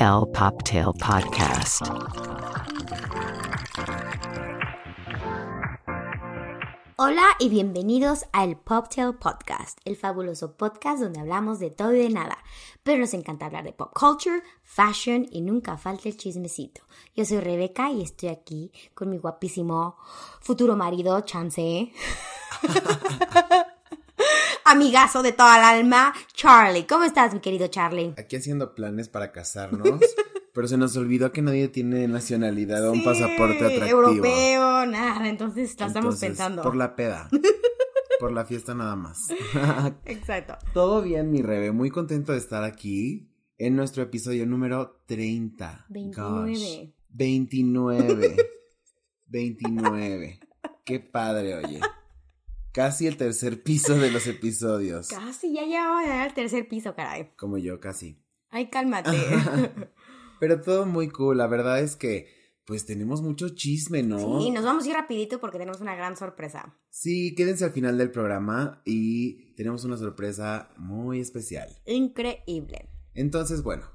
El Poptail Podcast. Hola y bienvenidos al Poptail Podcast, el fabuloso podcast donde hablamos de todo y de nada, pero nos encanta hablar de pop culture, fashion y nunca falta el chismecito. Yo soy Rebeca y estoy aquí con mi guapísimo futuro marido, Chance. Amigazo de toda el alma, Charlie. ¿Cómo estás, mi querido Charlie? Aquí haciendo planes para casarnos, pero se nos olvidó que nadie tiene nacionalidad o un pasaporte atractivo. Europeo, nada, entonces lo estamos Entonces, pensando. Por la peda. por la fiesta nada más. Exacto. Todo bien, mi Rebe. Muy contento de estar aquí en nuestro episodio número 30. 29. Gosh. 29. 29. Qué padre, oye. Casi el tercer piso de los episodios. Casi ya llegamos a llegar al tercer piso, caray. Como yo, casi. Ay, cálmate. Pero todo muy cool. La verdad es que, pues tenemos mucho chisme, ¿no? Sí, nos vamos a ir rapidito porque tenemos una gran sorpresa. Sí, quédense al final del programa y tenemos una sorpresa muy especial. Increíble. Entonces, bueno,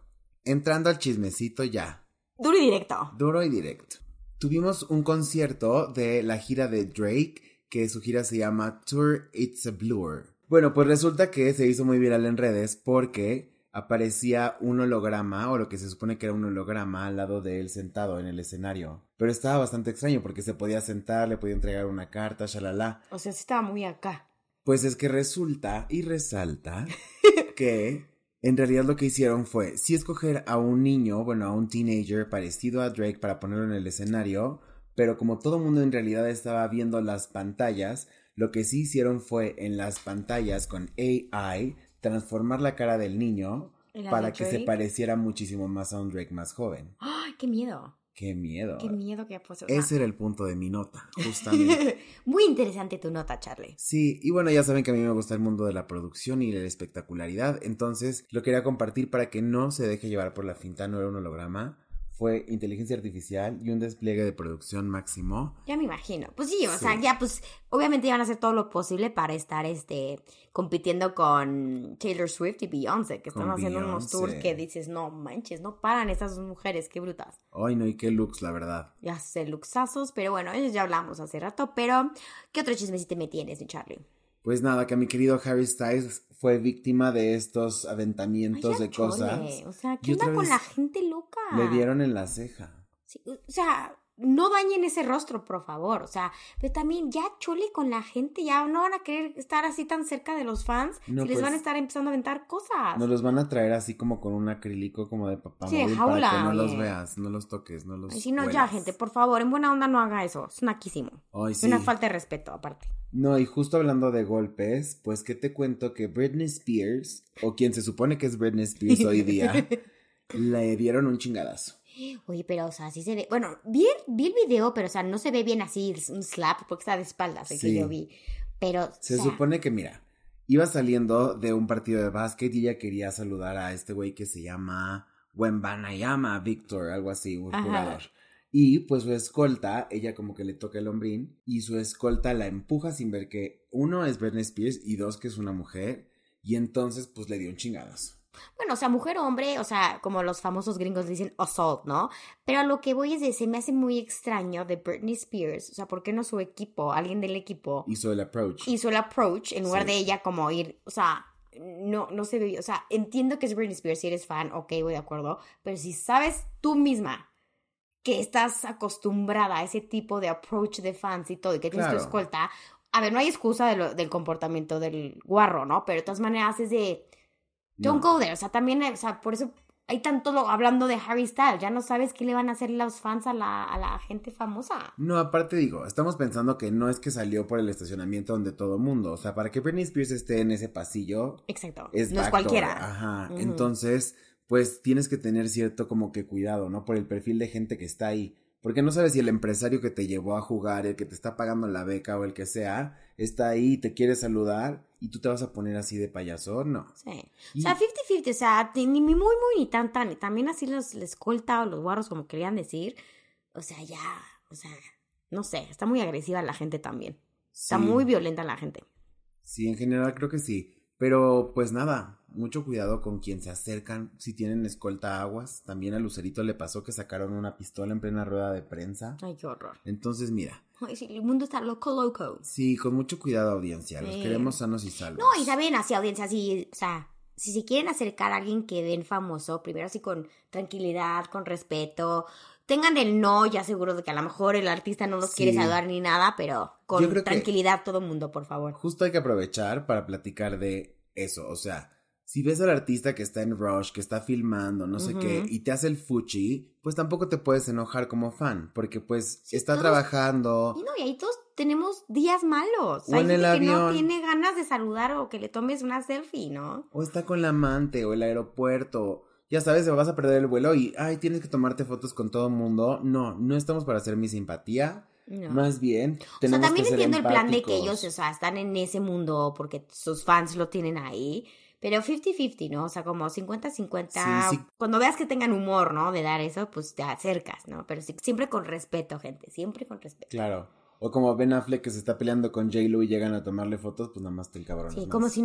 entrando al chismecito ya, Duro y directo. duro y directo. Tuvimos un concierto de la gira de Drake, que su gira se llama Tour It's a Blur. Bueno, pues resulta que se hizo muy viral en redes porque aparecía un holograma, o lo que se supone que era un holograma, al lado de él sentado en el escenario. Pero estaba bastante extraño porque se podía sentar, le podía entregar una carta, shalala. O sea, sí estaba muy acá. Pues es que resulta y resalta que en realidad lo que hicieron fue sí escoger a un niño, bueno, a un teenager parecido a Drake para ponerlo en el escenario, pero como todo el mundo en realidad estaba viendo las pantallas, lo que sí hicieron fue en las pantallas con AI transformar la cara del niño ¿En la para que se pareciera muchísimo más a un Drake más joven. ¡Ay, qué miedo! Qué miedo. Qué miedo que pues, o sea, Ese era el punto de mi nota, justamente. Muy interesante tu nota, Charlie. Sí, y bueno, ya saben que a mí me gusta el mundo de la producción y la espectacularidad, entonces lo quería compartir para que no se deje llevar por la finta, no era un holograma, fue inteligencia artificial y un despliegue de producción máximo. Ya me imagino. Pues sí, o Sí. sea, ya pues obviamente iban a hacer todo lo posible para estar este compitiendo con Taylor Swift y Beyoncé, que Con están haciendo unos tours que dices, no manches, no paran estas dos mujeres, qué brutas. Ay, no, y qué looks, la verdad. Ya sé, luxazos, pero bueno, ellos ya hablamos hace rato, pero ¿qué otro chismecito me tienes, mi Charlie? Pues nada, que mi querido Harry Styles fue víctima de estos aventamientos de cosas. chole, O sea, ¿qué onda con la gente loca? Le dieron en la ceja. Sí, o sea, no dañen ese rostro, por favor. O sea, pero también ya chole con la gente, ya no van a querer estar así tan cerca de los fans No, si les pues, van a estar empezando a aventar cosas. Nos los van a traer así como con un acrílico como de papá Sí, de para jaula, que no los veas, no los toques, no los Ay, si no, ya, gente, por favor, en buena onda no haga eso. Es naquísimo. Ay, Es Una sí. falta de respeto, aparte. No, y justo hablando de golpes, pues que te cuento que Britney Spears, o quien se supone que es Britney Spears hoy día, le dieron un chingadazo. Oye, pero, o sea, sí se ve. Bueno, vi, vi el video, pero, o sea, no se ve bien así un slap porque está de espaldas, el que yo vi. Pero, Se o sea, supone que, mira, iba saliendo de un partido de básquet y ella quería saludar a este güey que se llama Wembanayama Victor, algo así, un Ajá. jugador. Y pues su escolta, ella como que le toca el hombrín y su escolta la empuja sin ver que uno es Britney Spears y dos que es una mujer. Y entonces pues le dio un chingadazo. Bueno, o sea, mujer o hombre, o sea, como los famosos gringos dicen assault, ¿no? Pero a lo que voy es de, se me hace muy extraño de Britney Spears, o sea, ¿por qué no su equipo, alguien del equipo, Hizo el approach. hizo el approach en lugar Sí. de ella como ir, o sea, no, no se ve, o sea, entiendo que es Britney Spears, si eres fan, ok, voy de acuerdo, pero si sabes tú misma que estás acostumbrada a ese tipo de approach de fans y todo, y que tienes tu Claro. escolta, a ver, no hay excusa de lo- del comportamiento del guarro, ¿no? Pero de todas maneras es de... Don't No. go there. O sea, también, o sea, por eso hay tanto lo- hablando de Harry Styles. Ya no sabes qué le van a hacer los fans a la, a la gente famosa. No, aparte digo, estamos pensando que no es que salió por el estacionamiento donde todo mundo. O sea, para que Britney Spears esté en ese pasillo, Exacto. es no es cualquiera. Ajá. Entonces, pues tienes que tener cierto como que cuidado, ¿no? Por el perfil de gente que está ahí. Porque no sabes si el empresario que te llevó a jugar, el que te está pagando la beca o el que sea, está ahí y te quiere saludar y tú te vas a poner así de payaso, no. Sí. Y- O sea, 50-50, o sea, ni muy, muy, ni tan, tan. Y también así los, la escolta o los guarros, como querían decir. O sea, ya, o sea, no sé, está muy agresiva la gente también. Está Sí. muy violenta la gente. Sí, en general creo que sí. Pero pues nada, mucho cuidado con quien se acercan, si tienen escolta aguas. También a Lucerito le pasó que sacaron una pistola en plena rueda de prensa. Ay, qué horror. Entonces, mira, Ay, sí, el mundo está loco, loco. sí, con mucho cuidado audiencia, los queremos sanos y salvos. No, y saben, así audiencia, así, o sea, si se quieren acercar a alguien que ven famoso, primero así con tranquilidad, con respeto, tengan el no, ya seguro de que a lo mejor el artista no los quiere saludar ni nada, pero con tranquilidad todo mundo, por favor. Justo hay que aprovechar para platicar de eso, o sea, si ves al artista que está en Rush, que está filmando, no sé qué, y te hace el fuchi, pues tampoco te puedes enojar como fan, porque pues Sí, está todos- trabajando. Y no, y ahí todos tenemos días malos. O Hay en gente el que no avión. tiene ganas de saludar o que le tomes una selfie, ¿no? O está con la amante o el aeropuerto. Ya sabes, vas a perder el vuelo y, ay, tienes que tomarte fotos con todo el mundo. No, no estamos para hacer mi simpatía. No. Más bien, o sea, también entiendo el plan de que ellos, o sea, están en ese mundo porque sus fans lo tienen ahí. Pero 50-50, ¿no? O sea, como 50-50. Sí, sí. Cuando veas que tengan humor, ¿no? De dar eso, pues te acercas, ¿no? Pero sí- siempre con respeto, gente. Siempre con respeto. Claro. O como Ben Affleck que se está peleando con J-Lo y llegan a tomarle fotos, pues nada más te el cabrón. Sí, como si,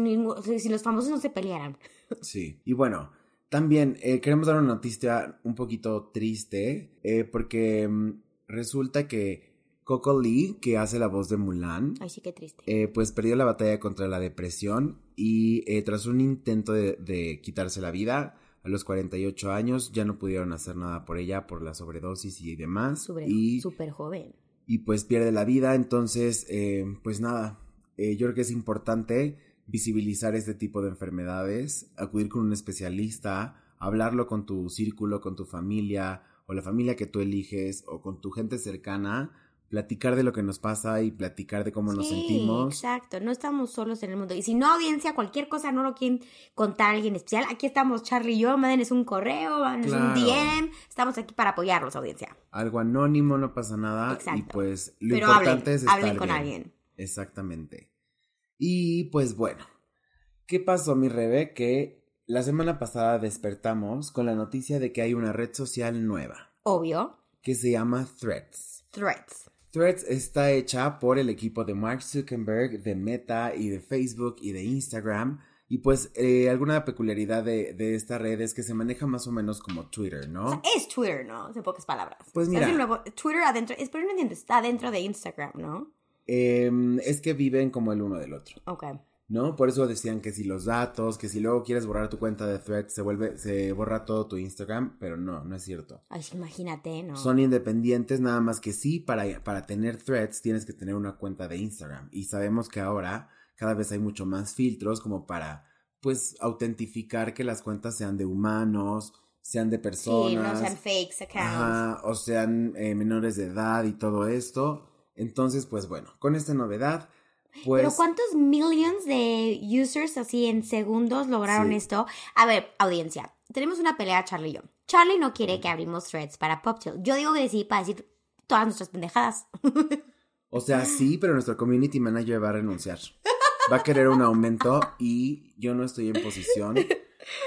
si los famosos no se pelearan. Sí. Y bueno, también eh, queremos dar una noticia un poquito triste, eh, porque mm, resulta que Coco Lee, que hace la voz de Mulan, Ay, sí, qué triste. eh, pues perdió la batalla contra la depresión y eh, tras un intento de, de quitarse la vida a los 48 años ya no pudieron hacer nada por ella por la sobredosis y demás Súper y, súper joven. y pues pierde la vida entonces eh, pues nada eh, yo creo que es importante visibilizar este tipo de enfermedades acudir con un especialista hablarlo con tu círculo con tu familia o la familia que tú eliges o con tu gente cercana platicar de lo que nos pasa y platicar de cómo nos Sí, sentimos Exacto, no estamos solos en el mundo. Y si no, audiencia, cualquier cosa no lo quieren contar a alguien especial, aquí estamos Charlie y yo, mándenos un correo, mándenos un Claro. DM, estamos aquí para apoyarlos, audiencia. algo anónimo, no pasa nada. Exacto. Y pues lo Pero importante hablen, es estar hablen con bien. alguien. Exactamente. Y pues bueno, ¿qué pasó, mi Rebe? Que la semana pasada despertamos con la noticia de que hay una red social nueva Obvio, que se llama Threads. threats. Threads está hecha por el equipo de Mark Zuckerberg, de Meta y de Facebook y de Instagram. Y pues eh, alguna peculiaridad de, de esta red es que se maneja más o menos como Twitter, ¿no? O sea, es Twitter, ¿no? En pocas palabras. Pues mira. es el nuevo- Twitter adentro, es, pero no entiendo, está dentro de Instagram, ¿no? Em, es que viven como el uno del otro. Ok. ¿No? Por eso decían que si los datos, que si luego quieres borrar tu cuenta de Threads, se vuelve, se borra todo tu Instagram, pero no, no es cierto. Ay, sí, imagínate, ¿no? Son independientes, nada más que sí, para, para tener Threads tienes que tener una cuenta de Instagram. Y sabemos que ahora cada vez hay mucho más filtros como para, pues, autentificar que las cuentas sean de humanos, sean de sí, personas. no sean fakes accounts. Ajá, o sean eh, menores de edad y todo esto. Entonces, pues bueno, con esta novedad, pues... Pero ¿cuántos millions de users así en segundos lograron Sí. esto? A ver, audiencia, tenemos una pelea Charlie y yo. Charlie no quiere que abrimos threads para PopTale. Yo digo que sí para decir todas nuestras pendejadas. O sea, sí, pero nuestro community manager va a renunciar. Va a querer un aumento y yo no estoy en posición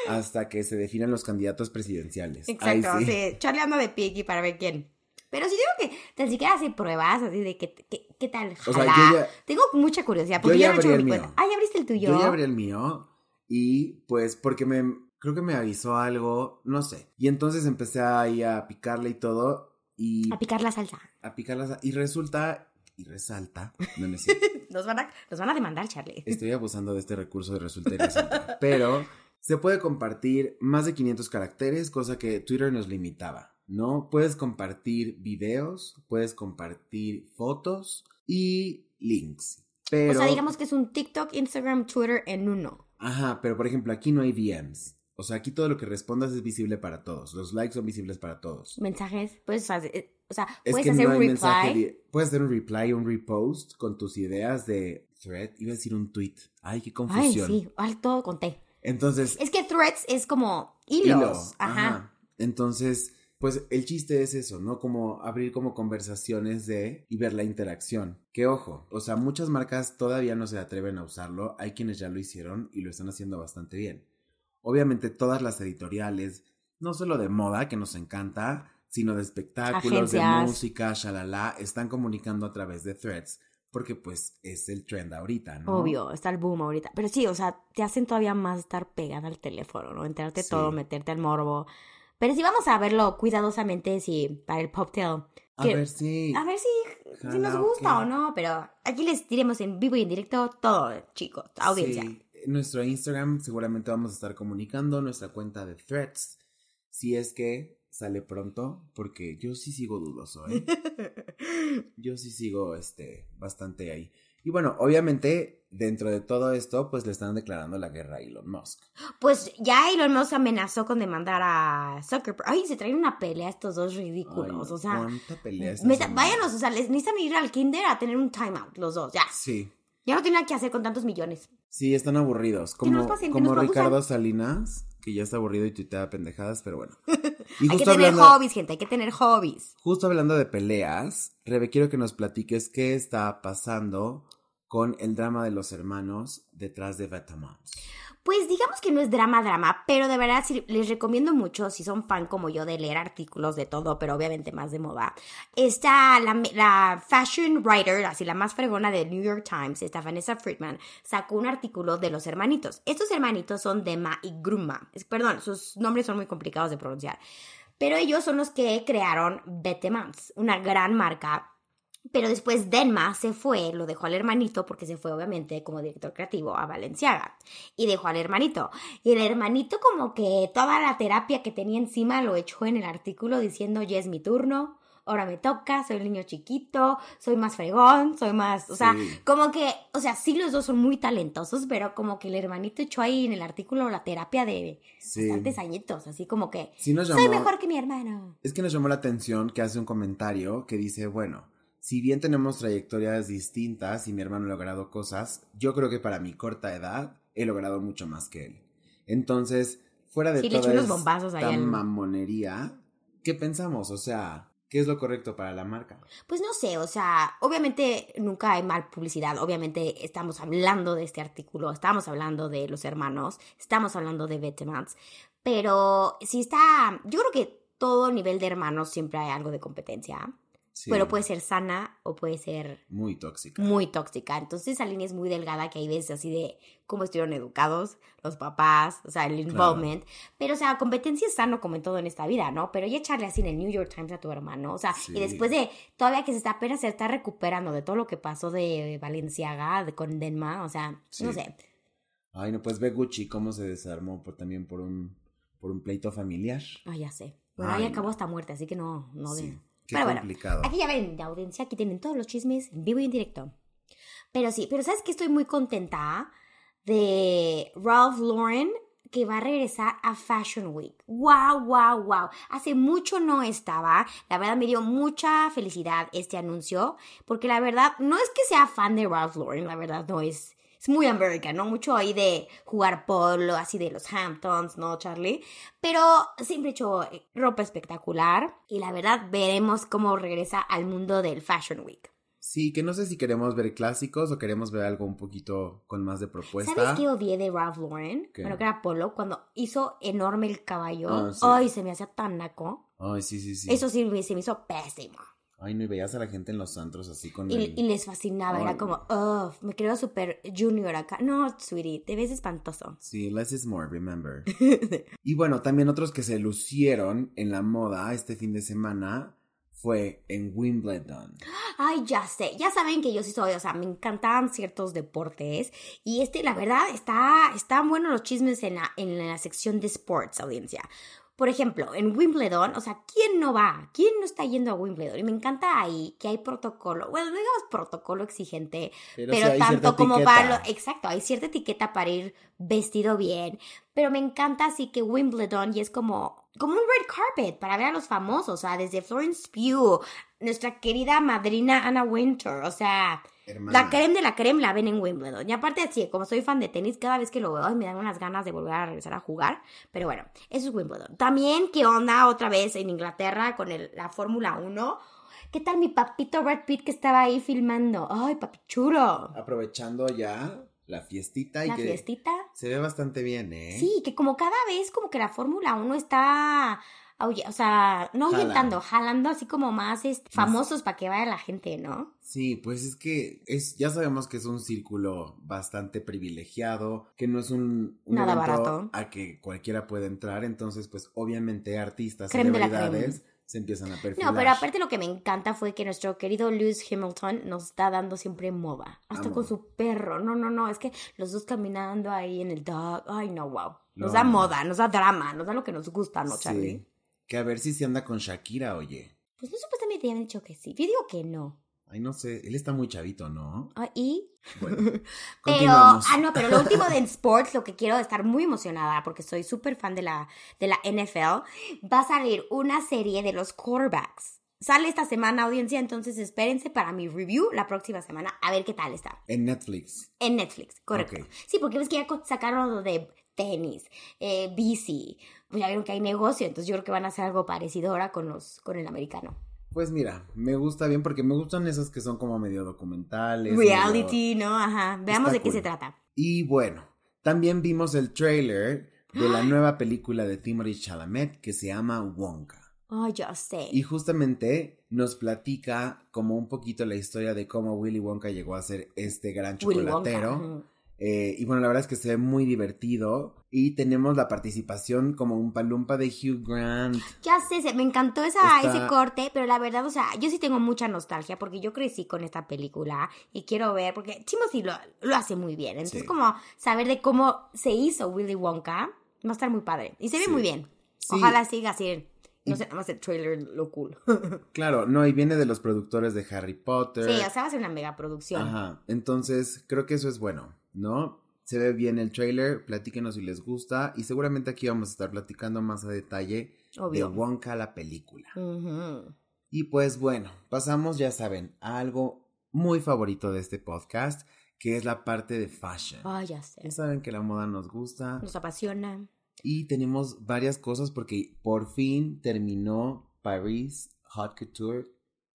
hasta que se definan los candidatos presidenciales. Exacto, sí. sí. Charlie anda de piqui para ver quién. Pero sí digo que tan siquiera hace pruebas así de que, que- qué tal O sea, jala. ya- Tengo mucha curiosidad yo porque ya yo, no he hecho mi cuenta. Ah, ya abriste el tuyo. Yo ya abrí el mío y pues porque me creo que me avisó algo, no sé. Y entonces empecé ahí a picarle y todo y A picar la salsa. a picarlas y resulta y resalta, no. Nos van a, nos van a demandar, Charlie. Estoy abusando de este recurso de resulta y resalta. Pero se puede compartir más de 500 caracteres, cosa que Twitter nos limitaba, ¿no? Puedes compartir videos, puedes compartir fotos y links. Pero, O sea, digamos que es un TikTok, Instagram, Twitter en uno. Ajá, pero por ejemplo, aquí no hay DMs. O sea, aquí todo lo que respondas es visible para todos. Los likes son visibles para todos. Mensajes, puedes hacer, eh, o sea, Es puedes que hacer no un mensaje. reply. de- puedes hacer un reply, un repost con tus ideas de thread. Iba a decir un tweet. Ay, qué Ay, confusión. sí, al todo conté. Entonces, Es que threads es como hilos. hilo, Ajá. Entonces, pues el chiste es eso, ¿no? Como abrir como conversaciones de y ver la interacción. Que ojo, o sea, muchas marcas todavía no se atreven a usarlo, hay quienes ya lo hicieron y lo están haciendo bastante bien. Obviamente todas las editoriales, no solo de moda, que nos encanta, sino de espectáculos, de música, shalala, están comunicando a través de threads porque pues es el trend ahorita, ¿no? Obvio, está el boom ahorita. Pero sí, o sea, te hacen todavía más estar pegada al teléfono, ¿no? Enterarte Sí. todo, meterte al morbo. Pero sí vamos a verlo cuidadosamente, sí, para el poptail. A Que- ver si... A ver si, si nos gusta o no, pero aquí les diremos en vivo y en directo todo, chicos, audiencia. Sí, nuestro Instagram seguramente vamos a estar comunicando nuestra cuenta de threads. Si es que sale pronto, porque yo sí sigo dudoso, ¿eh? yo sí sigo este bastante ahí. Y bueno, obviamente, dentro de todo esto, pues le están declarando la guerra a Elon Musk. Pues ya Elon Musk amenazó con demandar a Zuckerberg. Ay, se traen una pelea estos dos ridículos. Ay, o sea, ¿cuánta pelea semana? váyanos, o sea, les necesitan ir al kinder a tener un timeout los dos, ya. Sí, Ya no tienen nada que hacer con tantos millones. sí, están aburridos. Como, pasen, como. Ricardo Salinas, que ya está aburrido y tuitea pendejadas, pero bueno. Y hay que tener hablando- hobbies, gente, hay que tener hobbies. Justo hablando de peleas, Rebe, quiero que nos platiques qué está pasando con el drama de los hermanos detrás de Betamax. Pues digamos que no es drama, drama, pero de verdad les recomiendo mucho, si son fan como yo de leer artículos de todo, pero obviamente más de moda. Está la, fashion writer, así la más fregona del New York Times, esta Vanessa Friedman, sacó un artículo de los hermanitos. Estos hermanitos son Dema y Gruma. Perdón, sus nombres son muy complicados de pronunciar. Pero ellos son los que crearon Betemans, una gran marca pero después Denma se fue, lo dejó al hermanito porque se fue obviamente como director creativo a Valenciaga y dejó al hermanito. Y el hermanito como que toda la terapia que tenía encima lo echó en el artículo diciendo ya es mi turno, ahora me toca, soy el niño chiquito, soy más fregón, soy más, o sea, Sí. como que, o sea, sí los dos son muy talentosos, pero como que el hermanito echó ahí en el artículo la terapia de Sí. bastantes añitos, así como que Sí nos soy llamó- mejor que mi hermano. Es que nos llamó la atención que hace un comentario que dice, bueno, si bien tenemos trayectorias distintas y mi hermano ha logrado cosas, yo creo que para mi corta edad he logrado mucho más que él. Entonces, fuera de Sí, toda esta mamonería, ¿qué pensamos? O sea, ¿qué es lo correcto para la marca? Pues no sé, o sea, obviamente nunca hay mal publicidad, obviamente estamos hablando de este artículo, estamos hablando de los hermanos, estamos hablando de Vetemans, pero si está, yo creo que todo nivel de hermanos siempre hay algo de competencia, Sí, pero puede ser sana o puede ser muy tóxica. muy tóxica, entonces esa línea es muy delgada que hay veces así de cómo estuvieron educados los papás, o sea, el involvement, pero o sea, competencia es sano como en todo en esta vida, ¿no? Pero ya echarle así en el New York Times a tu hermano, o sea, Sí. y después de todavía que se está apenas se está recuperando de todo lo que pasó de Valenciaga, de con Denma, o sea, no sé. Ay, no, pues ve Gucci cómo se desarmó por, también por un, por un pleito familiar. Ay, ya sé. Bueno, ahí acabó hasta muerte, así que no, no de- qué Pero bueno, complicado. Aquí ya ven, la audiencia, aquí tienen todos los chismes en vivo y en directo. Pero sí, pero ¿sabes que Estoy muy contenta de Ralph Lauren que va a regresar a Fashion Week. ¡Wow, wow, wow! Hace mucho no estaba. La verdad me dio mucha felicidad este anuncio, porque la verdad no es que sea fan de Ralph Lauren, la verdad no es. Es muy American, ¿no? Mucho ahí de jugar polo, así de los Hamptons, ¿no, Charlie? Pero siempre he hecho eh, ropa espectacular y la verdad veremos cómo regresa al mundo del Fashion Week. Sí, que no sé si queremos ver clásicos o queremos ver algo un poquito con más de propuesta. ¿Sabes qué odié de Ralph Lauren? ¿Qué? Bueno, que era polo, cuando hizo enorme el caballo. Ah, sí. Ay, se me hacía tan naco. Ay, sí, sí, sí. Eso sí se me hizo pésimo. Ay, no, y veías a la gente en los antros así con Y, el... y les fascinaba, era como, oh, me creo súper junior acá. No, sweetie, te ves espantoso. Sí, less is more, remember. y bueno, también otros que se lucieron en la moda este fin de semana fue en Wimbledon. Ay, ya sé, ya saben que yo sí soy, o sea, me encantaban ciertos deportes y este, la verdad, está, están buenos los chismes en la, en la sección de sports, audiencia. Por ejemplo, en Wimbledon, o sea, ¿quién no va? ¿Quién no está yendo a Wimbledon? Y me encanta ahí que hay protocolo, bueno, no digamos protocolo exigente, Pero tanto como etiqueta. para lo, exacto, hay cierta etiqueta para ir vestido bien, pero me encanta así que Wimbledon y es como como un red carpet para ver a los famosos, o sea, desde Florence Pugh, nuestra querida madrina Anna Winter, o sea, Hermana. la creme de la creme la ven en Wimbledon. Y aparte así, como soy fan de tenis, cada vez que lo veo ay, me dan unas ganas de volver a regresar a jugar, pero bueno, eso es Wimbledon. También, ¿qué onda otra vez en Inglaterra con el- la Fórmula 1? ¿Qué tal mi papito Brad Pitt que estaba ahí filmando? Ay, papi chulo. Aprovechando ya la fiestita y La que fiestita. se ve bastante bien, ¿eh? Sí, que como cada vez como que la Fórmula 1 está o sea, no ahuyentando, jalando así como más este, famosos para que vaya la gente, ¿no? Sí, pues es que es, ya sabemos que es un círculo bastante privilegiado, que no es un, un Nada evento barato. a que cualquiera puede entrar, entonces pues obviamente artistas, Creme celebridades se empiezan a perfilar. No, pero aparte lo que me encanta fue que nuestro querido Lewis Hamilton nos está dando siempre moda. Hasta con su perro. No, no, no. Es que los dos caminando ahí en el dog. Ay, no, wow. Nos da moda, nos da drama, nos da lo que nos gusta, ¿no, Sí. Que a ver si se anda con Shakira, oye. Pues no supuestamente habían dicho que sí. Yo digo que no. Ay, no sé, él está muy chavito, ¿no? Ah, ¿Y? Bueno, Pero, ah, no, pero lo último de en sports, lo que quiero estar muy emocionada porque soy súper fan de la, de la NFL, va a salir una serie de los quarterbacks. Sale esta semana, audiencia, entonces espérense para mi review la próxima semana, a ver qué tal está. En Netflix. En Netflix, correcto. Sí, porque ves que ya sacaron lo de tenis, eh, bici, pues ya vieron que hay negocio, entonces yo creo que van a hacer algo parecido ahora con, los, con el americano. Pues mira, me gusta bien porque me gustan esas que son como medio documentales. Reality, ¿no? Ajá. Veamos Está de qué cool. se trata. Y bueno, también vimos el trailer de la nueva película de Timothy Chalamet que se llama Wonka. Ay, ya sé. Y justamente nos platica como un poquito la historia de cómo Willy Wonka llegó a ser este gran chocolatero. Eh, y bueno, la verdad es que se ve muy divertido. Y tenemos la participación como un palumpa de Hugh Grant. Ya sé, se- me encantó esa, Está- ese corte, pero la verdad, o sea, yo sí tengo mucha nostalgia porque yo crecí con esta película y quiero ver, porque Timothy lo, lo hace muy bien. Entonces, Sí. como saber de cómo se hizo Willy Wonka va a estar muy padre. Y se ve Sí. muy bien. Sí. Ojalá siga así. No sé, nada más el trailer, lo cool. Claro, no, y viene de los productores de Harry Potter. sí, o sea, va a ser una mega producción. Ajá, entonces creo que eso es bueno, ¿no? Se ve bien el trailer, platíquenos si les gusta y seguramente aquí vamos a estar platicando más a detalle Obvio. de Wonka la película. Y pues bueno, pasamos, ya saben, a algo muy favorito de este podcast, que es la parte de fashion. Ay, ya sé. Ya saben que la moda nos gusta Nos apasiona. y tenemos varias cosas porque por fin terminó Paris Hot Couture.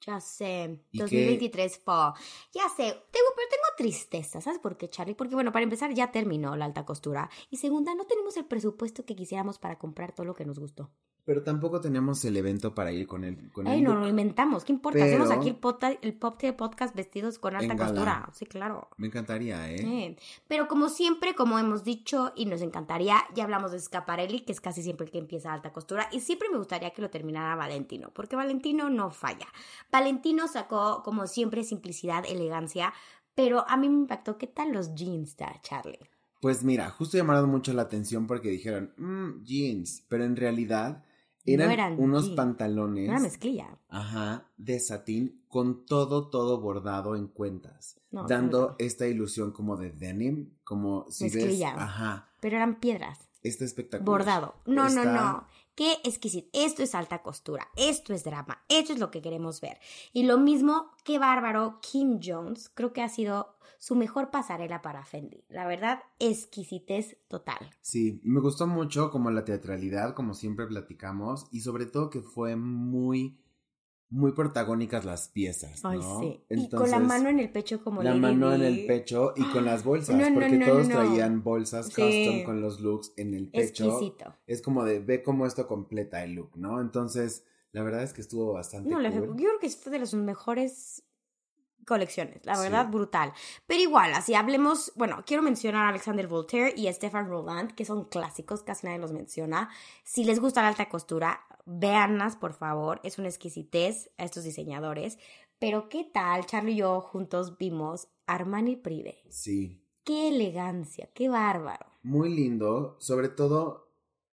Ya sé, ¿Y 2023 fall. Ya sé, tengo, pero tengo tristeza, ¿sabes por qué, Charlie? Porque bueno, para empezar ya terminó la alta costura. Y segunda, no tenemos el presupuesto que quisiéramos para comprar todo lo que nos gustó. Pero tampoco tenemos el evento para ir con el, con Ay, el no, lo inventamos, ¿qué importa? Pero- Hacemos aquí el, pota- el pop de podcast vestidos con alta costura. Sí, claro. Me encantaría, ¿eh? Eh, Pero como siempre, como hemos dicho y nos encantaría, ya hablamos de Scaparelli, que es casi siempre el que empieza alta costura, y siempre me gustaría que lo terminara Valentino, porque Valentino no falla. Valentino sacó, como siempre, simplicidad, elegancia, pero a mí me impactó, ¿qué tal los jeans, da, Charlie? Pues mira, justo llamaron mucho la atención porque dijeron, mmm, jeans, pero en realidad No eran, unos jeans. pantalones, Una mezclilla. ajá, de satín con todo, todo bordado en cuentas, No, dando no. esta ilusión como de denim, como si ves, Mezclilla. ajá, Pero eran piedras. está espectacular. Bordado. No, no, no. Qué exquisito. Esto es alta costura. Esto es drama. Esto es lo que queremos ver. Y lo mismo, qué bárbaro. Kim Jones. Creo que ha sido su mejor pasarela para Fendi. La verdad, exquisitez total. Sí, me gustó mucho como la teatralidad, como siempre platicamos, y sobre todo que fue muy, muy protagónicas las piezas, Ay, ¿no? sí. y con Entonces, la mano en el pecho como la mano en el pecho y con las bolsas, No, no, porque no, todos traían bolsas Sí. custom con los looks en el pecho. Exquisito. Es como de ve cómo esto completa el look, ¿no? Entonces, la verdad es que estuvo bastante No, la- yo cool. creo que fue de las mejores colecciones, la Sí. verdad, brutal. Pero igual, así hablemos, bueno, quiero mencionar a Alexander Voltaire y a Stefan Roland, que son clásicos, casi nadie los menciona. Si les gusta la alta costura, véanlas, por favor, es una exquisitez a estos diseñadores. Pero ¿qué tal? Charlie y yo juntos vimos Armani Privé. Sí, Qué elegancia, qué bárbaro. muy lindo, sobre todo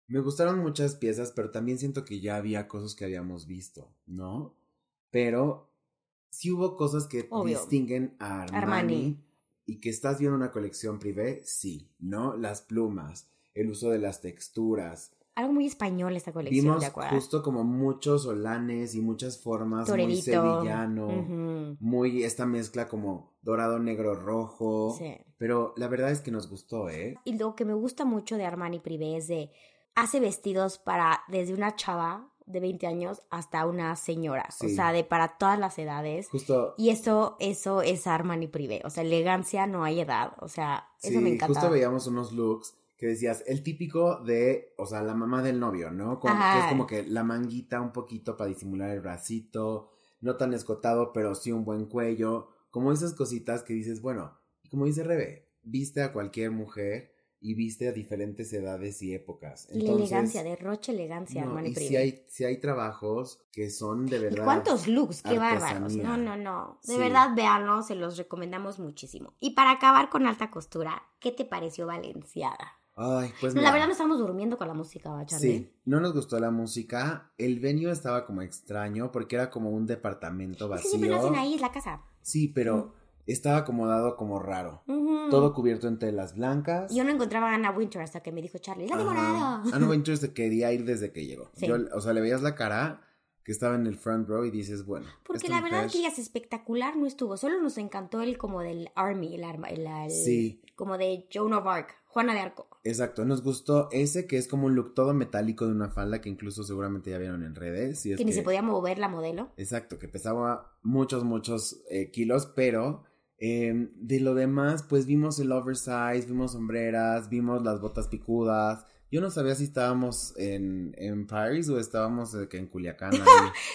me gustaron muchas piezas, pero también siento que ya había cosas que habíamos visto, ¿no? Pero sí hubo cosas que Obvio. distinguen a Armani, Armani. y que estás viendo una colección privé, sí, ¿no? Las plumas, el uso de las texturas. Algo muy español esta colección, Vimos justo como muchos solanes y muchas formas muy sevillano, muy esta mezcla como dorado, negro, rojo. Sí. Pero la verdad es que nos gustó, ¿eh? Y lo que me gusta mucho de Armani Privé es de hace vestidos para desde una chava de 20 años hasta una señora, o sea, de para todas las edades. Justo Y eso eso es Armani Privé, o sea, elegancia no hay edad, o sea, eso me encanta. justo veíamos unos looks que decías, el típico de, o sea, la mamá del novio, ¿no? Con- que es como que la manguita un poquito para disimular el bracito, no tan escotado, pero sí un buen cuello, como esas cositas que dices, bueno, y como dice Rebe, viste a cualquier mujer y viste a diferentes edades y épocas. Y la elegancia, derroche elegancia, no, hermano y y si hay, si hay trabajos que son de ¿Y verdad. cuántos looks? ¡Qué bárbaros! No, no, no. De Sí. verdad, véanlo, se los recomendamos muchísimo. Y para acabar con alta costura, ¿qué te pareció Valenciaga? Ay, pues No, mira, la verdad no estamos durmiendo con la música, ¿va, Charlie? Sí, no nos gustó la música. El venue estaba como extraño porque era como un departamento vacío. siempre lo hacen ahí, es la casa. Sí, pero estaba acomodado como raro. Todo cubierto en telas blancas. Yo no encontraba a Anna Winter hasta que me dijo Charlie, ¡la Ajá. temporada! Anna Wintour se quería ir desde que llegó. Sí. Yo, o sea, le veías la cara que estaba en el front row y dices, bueno. Porque la verdad que digas espectacular no estuvo. Solo nos encantó el como del Army, el, arma, el, el- Sí. como de Joan of Arc, Juana de Arco. Exacto, nos gustó ese que es como un look todo metálico de una falda que incluso seguramente ya vieron en redes. y es que ni se podía mover la modelo. Exacto, que pesaba muchos, muchos eh, kilos, pero eh, de lo demás, pues vimos el oversize, vimos sombreras, vimos las botas picudas. Yo no sabía si estábamos en, en Paris o estábamos en Culiacán. ahí.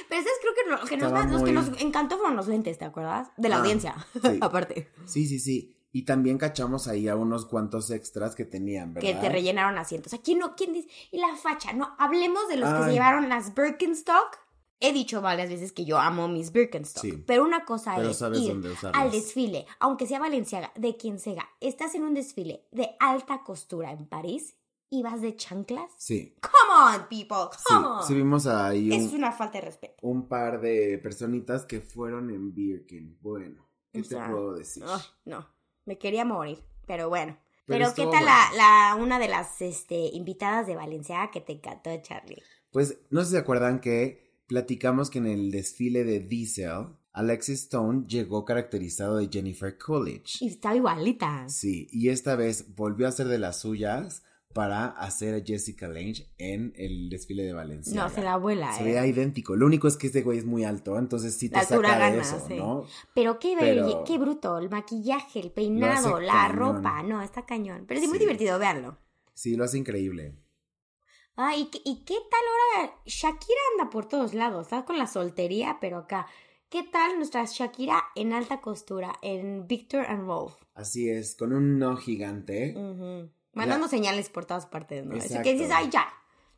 Pero ¿sabes? creo que, lo que, nos, Estaba los que nos encantó fueron los lentes, ¿te acuerdas? De la Ah, audiencia, sí. aparte. Sí, sí, sí. Y también cachamos ahí a unos cuantos extras que tenían, ¿verdad? Que te rellenaron asientos. Aquí no, ¿quién dice? Y la facha, no, hablemos de los que se llevaron las Birkenstock. He dicho varias veces que yo amo mis Birkenstock. Sí. Pero una cosa Pero es sabes ir al desfile, aunque sea Valenciaga, de quien sea, estás en un desfile de alta costura en París y vas de chanclas. Sí, Come on, people, sí, come on. sí vimos ahí un, es una falta de respeto. un par de personitas que fueron en Birkin. Bueno, ¿qué O te sea, puedo decir? Ay, no, me quería morir, pero bueno. Pero Pero, ¿qué tal bueno. la, la- una de las este, invitadas de Valenciaga que te encantó, Charlie? Pues no sé si se acuerdan que platicamos que en el desfile de Diesel, Alexis Stone llegó caracterizado de Jennifer Coolidge. Y estaba igualita. Sí, y esta vez volvió a ser de las suyas para hacer a Jessica Lange en el desfile de Valencia. No, se la abuela, Se eh. idéntico. Lo único es que este güey es muy alto, entonces sí te La saca de gana, eso, sí. ¿no? Pero qué, Pero- qué bruto, el maquillaje, el peinado, la cañón. ropa, no, está cañón. Pero es muy Sí. divertido, véanlo. Sí, lo hace increíble. Ah, ¿y, qué- ¿y qué tal ahora? Shakira anda por todos lados, está con la soltería, pero acá. ¿Qué tal nuestra Shakira en alta costura, en Victor and Rolf? Así es, con un no gigante. Ujú. Mandando señales por todas partes, ¿no? Así Exacto. que dices, ay, ya.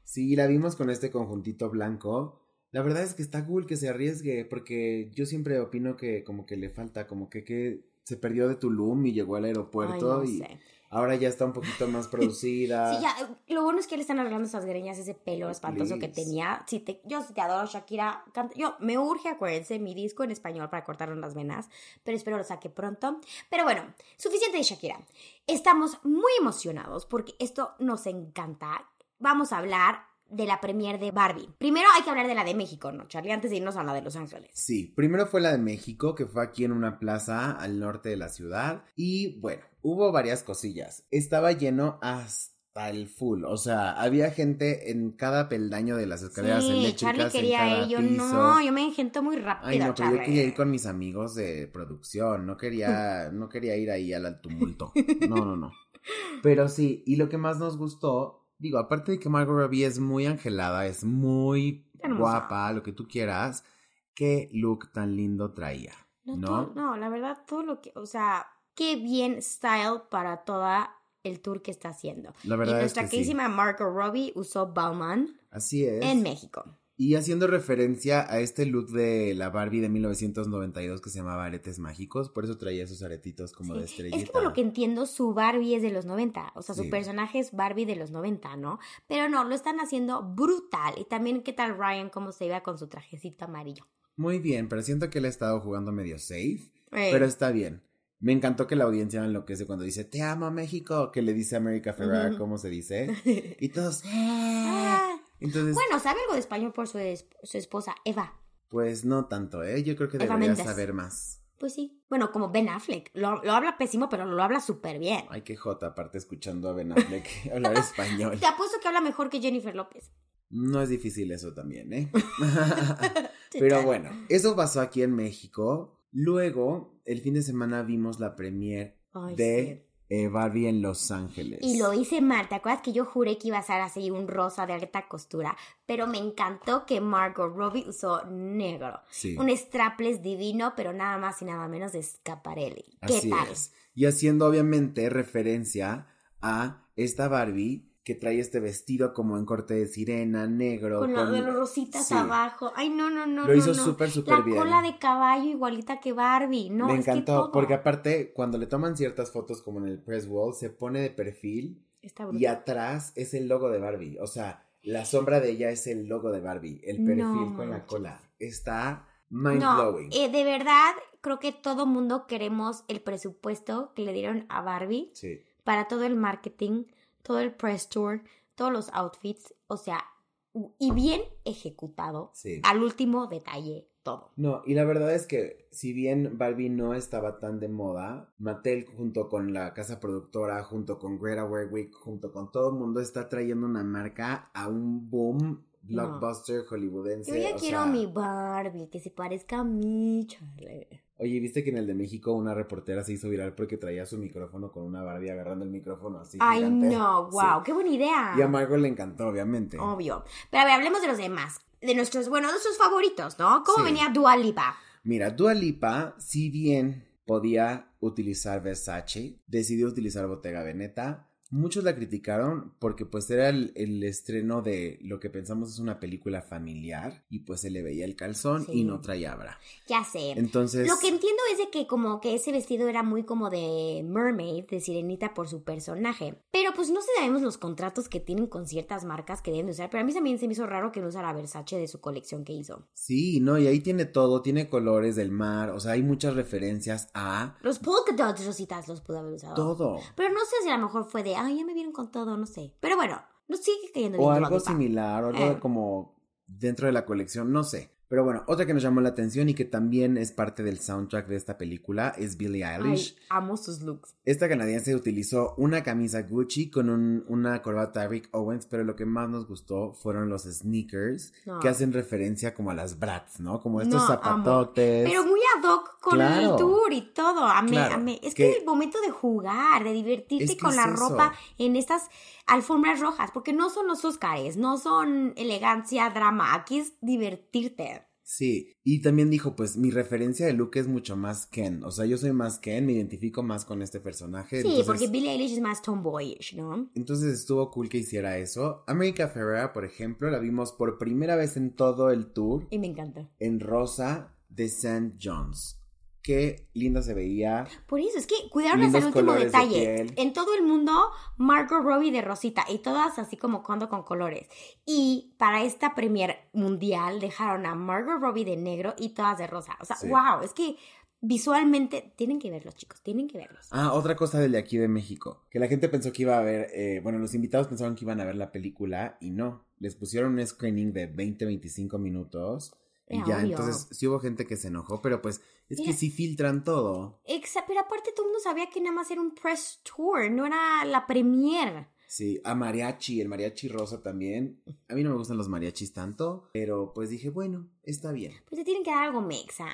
Sí, la vimos con este conjuntito blanco. La verdad es que está cool que se arriesgue, porque yo siempre opino que como que le falta, como que, que se perdió de Tulum y llegó al aeropuerto Ay, no y sé. Ahora ya está un poquito más producida. Sí, ya, lo bueno es que le están arreglando esas greñas, ese pelo espantoso que tenía. Sí, te, yo sí te adoro, Shakira. canta- yo me urge, acuérdense, mi disco en español para cortarle las venas, pero espero lo saque pronto. Pero bueno, suficiente de Shakira. Estamos muy emocionados porque esto nos encanta. Vamos a hablar de la premier de Barbie. Primero hay que hablar de la de México, ¿no, Charlie? Antes de irnos a la de Los Ángeles. Sí, primero fue la de México, que fue aquí en una plaza al norte de la ciudad. Y bueno, hubo varias cosillas. Estaba lleno hasta el full. O sea, había gente en cada peldaño de las escaleras sí, eléctricas. Charlie en quería cada ir, yo piso. no, yo me engento muy rápido, Ay, no, pero Charlie. yo quería ir con mis amigos de producción, no quería, no quería ir ahí al tumulto. No, no, no. Pero sí, y lo que más nos gustó, digo, aparte de que Margot Robbie es muy angelada, es muy Hermosa. guapa, lo que tú quieras, qué look tan lindo traía, No, ¿no? todo- no, la verdad, todo lo que, o sea, qué bien style para toda el tour que está haciendo. La y verdad es nuestra que sí. queridísima Margot Robbie usó Bauman Así es. en México. Y haciendo referencia a este look de la Barbie de 1992 que se llamaba Aretes Mágicos, por eso traía esos aretitos como Sí. de estrellita. Es que por lo que entiendo, su Barbie es de los 90. O sea, Sí. su personaje es Barbie de los 90, ¿no? Pero no, lo están haciendo brutal. Y también, ¿qué tal Ryan? ¿Cómo se iba con su trajecito amarillo? Muy bien, pero siento que él ha estado jugando medio safe. Eh, Pero está bien. Me encantó que la audiencia enloquece cuando dice Te amo México, que le dice a América Ferrara. ¿cómo se dice? Y todos "Ah". Entonces, bueno, sabe algo de español por su, es- su esposa, Eva. pues no tanto, ¿eh? Yo creo que Eva debería Méndez. saber más. Pues sí. Bueno, como Ben Affleck. Lo, lo habla pésimo, pero lo habla súper bien. Ay, qué jota, aparte escuchando a Ben Affleck hablar español. Te apuesto que habla mejor que Jennifer López. No es difícil eso también, ¿eh? Pero bueno, eso pasó aquí en México. Luego, el fin de semana vimos la premier Ay, de eh, Barbie en Los Ángeles. Y lo hice mal. ¿Te acuerdas que yo juré que iba a ser así un rosa de alta costura? Pero me encantó que Margot Robbie usó negro. Sí. Un strapless divino, pero nada más y nada menos de Scaparelli. ¿Qué Así tal? es. Y haciendo obviamente referencia a esta Barbie que trae este vestido como en corte de sirena, negro. Con lo de los rositas sí. abajo. Ay, no, no, no. Lo hizo no. súper, súper La bien. cola de caballo igualita que Barbie. No, Me es que encantó, todo. porque aparte, cuando le toman ciertas fotos como en el press wall, se pone de perfil Está y atrás es el logo de Barbie. O sea, la sombra de ella es el logo de Barbie, el No perfil con la cola. Está mind blowing. eh, de verdad, creo que todo mundo queremos el presupuesto que le dieron a Barbie Sí. para todo el marketing, todo el press tour, todos los outfits, o sea, y bien ejecutado, Sí. al último detalle, todo. No, y la verdad es que si bien Barbie no estaba tan de moda, Mattel junto con la casa productora, junto con Greta Gerwig, junto con todo el mundo está trayendo una marca a un boom blockbuster hollywoodense. Yo ya quiero sea, mi Barbie, que se parezca a mí, Charlie. Oye, ¿viste que en el de México una reportera se hizo viral porque traía su micrófono con una Barbie agarrando el micrófono así? Ay, gigante? no, wow, qué buena idea. Y a Margot le encantó, obviamente. Obvio. Pero a ver, hablemos de los demás. De nuestros, bueno, de nuestros favoritos, ¿no? ¿Cómo Sí. venía Dua Lipa? Mira, Dua Lipa, si bien podía utilizar Versace, decidió utilizar Bottega Veneta. Muchos la criticaron porque pues era el, el estreno de lo que pensamos es una película familiar y pues se le veía el calzón Sí. y no traía bra. Ya sé. Entonces, Lo que entiendo es de que como que ese vestido era muy como de mermaid, de sirenita por su personaje. Pero pues no sabemos los contratos que tienen con ciertas marcas que deben de usar. Pero a mí también se me hizo raro que no usara Versace de su colección que hizo. sí, no, y ahí tiene todo, tiene colores del mar, o sea, hay muchas referencias a Los polka dots rositas los pudo haber usado. todo. Pero no sé si a lo mejor fue de, ay, ya me vieron con todo, no sé. Pero bueno, nos sigue cayendo bien O algo similar, o algo Eh. como dentro de la colección, no sé. Pero bueno, otra que nos llamó la atención y que también es parte del soundtrack de esta película es Billie Eilish. Ay, amo sus looks. Esta canadiense utilizó una camisa Gucci con un- una corbata Rick Owens, pero lo que más nos gustó fueron los sneakers No. que hacen referencia como a las brats, ¿no? Como estos No, zapatotes. Pero muy ad hoc con Claro. el tour y todo. Amé, Claro, amé. Es que- que, el momento de jugar, de divertirte Es que con la eso. ropa en estas alfombras rojas, porque no son los Oscars, no son elegancia, drama. Aquí es divertirte. Sí, y también dijo, pues mi referencia de look es mucho más Ken. O sea, yo soy más Ken, me identifico más con este personaje. Sí, entonces- porque Billie Eilish es más tomboyish, ¿no? Entonces estuvo cool que hiciera eso. America Ferrera, por ejemplo, la vimos por primera vez en todo el tour Y me encanta. en rosa de St. John's. Qué linda se veía. Por eso, es que cuidaron hasta el último de detalle. En todo el mundo, Margot Robbie de Rosita y todas así como cuando con colores. Y para esta premier mundial dejaron a Margot Robbie de negro y todas de rosa. O sea, Sí. wow, es que visualmente tienen que verlos, chicos, tienen que verlos. Ah, otra cosa del de aquí de México. Que la gente pensó que iba a ver, eh, bueno, los invitados pensaron que iban a ver la película y no. Les pusieron un screening de 20-25 minutos. Y ya, obvio. entonces sí hubo gente que se enojó, pero pues es Mira. que sí filtran todo. Exa- pero aparte todo el mundo sabía que nada más era un press tour, no era la premier. Sí, a mariachi, el mariachi rosa también. A mí no me gustan los mariachis tanto, pero pues dije, bueno, está bien. Pues te tienen que dar algo mexa.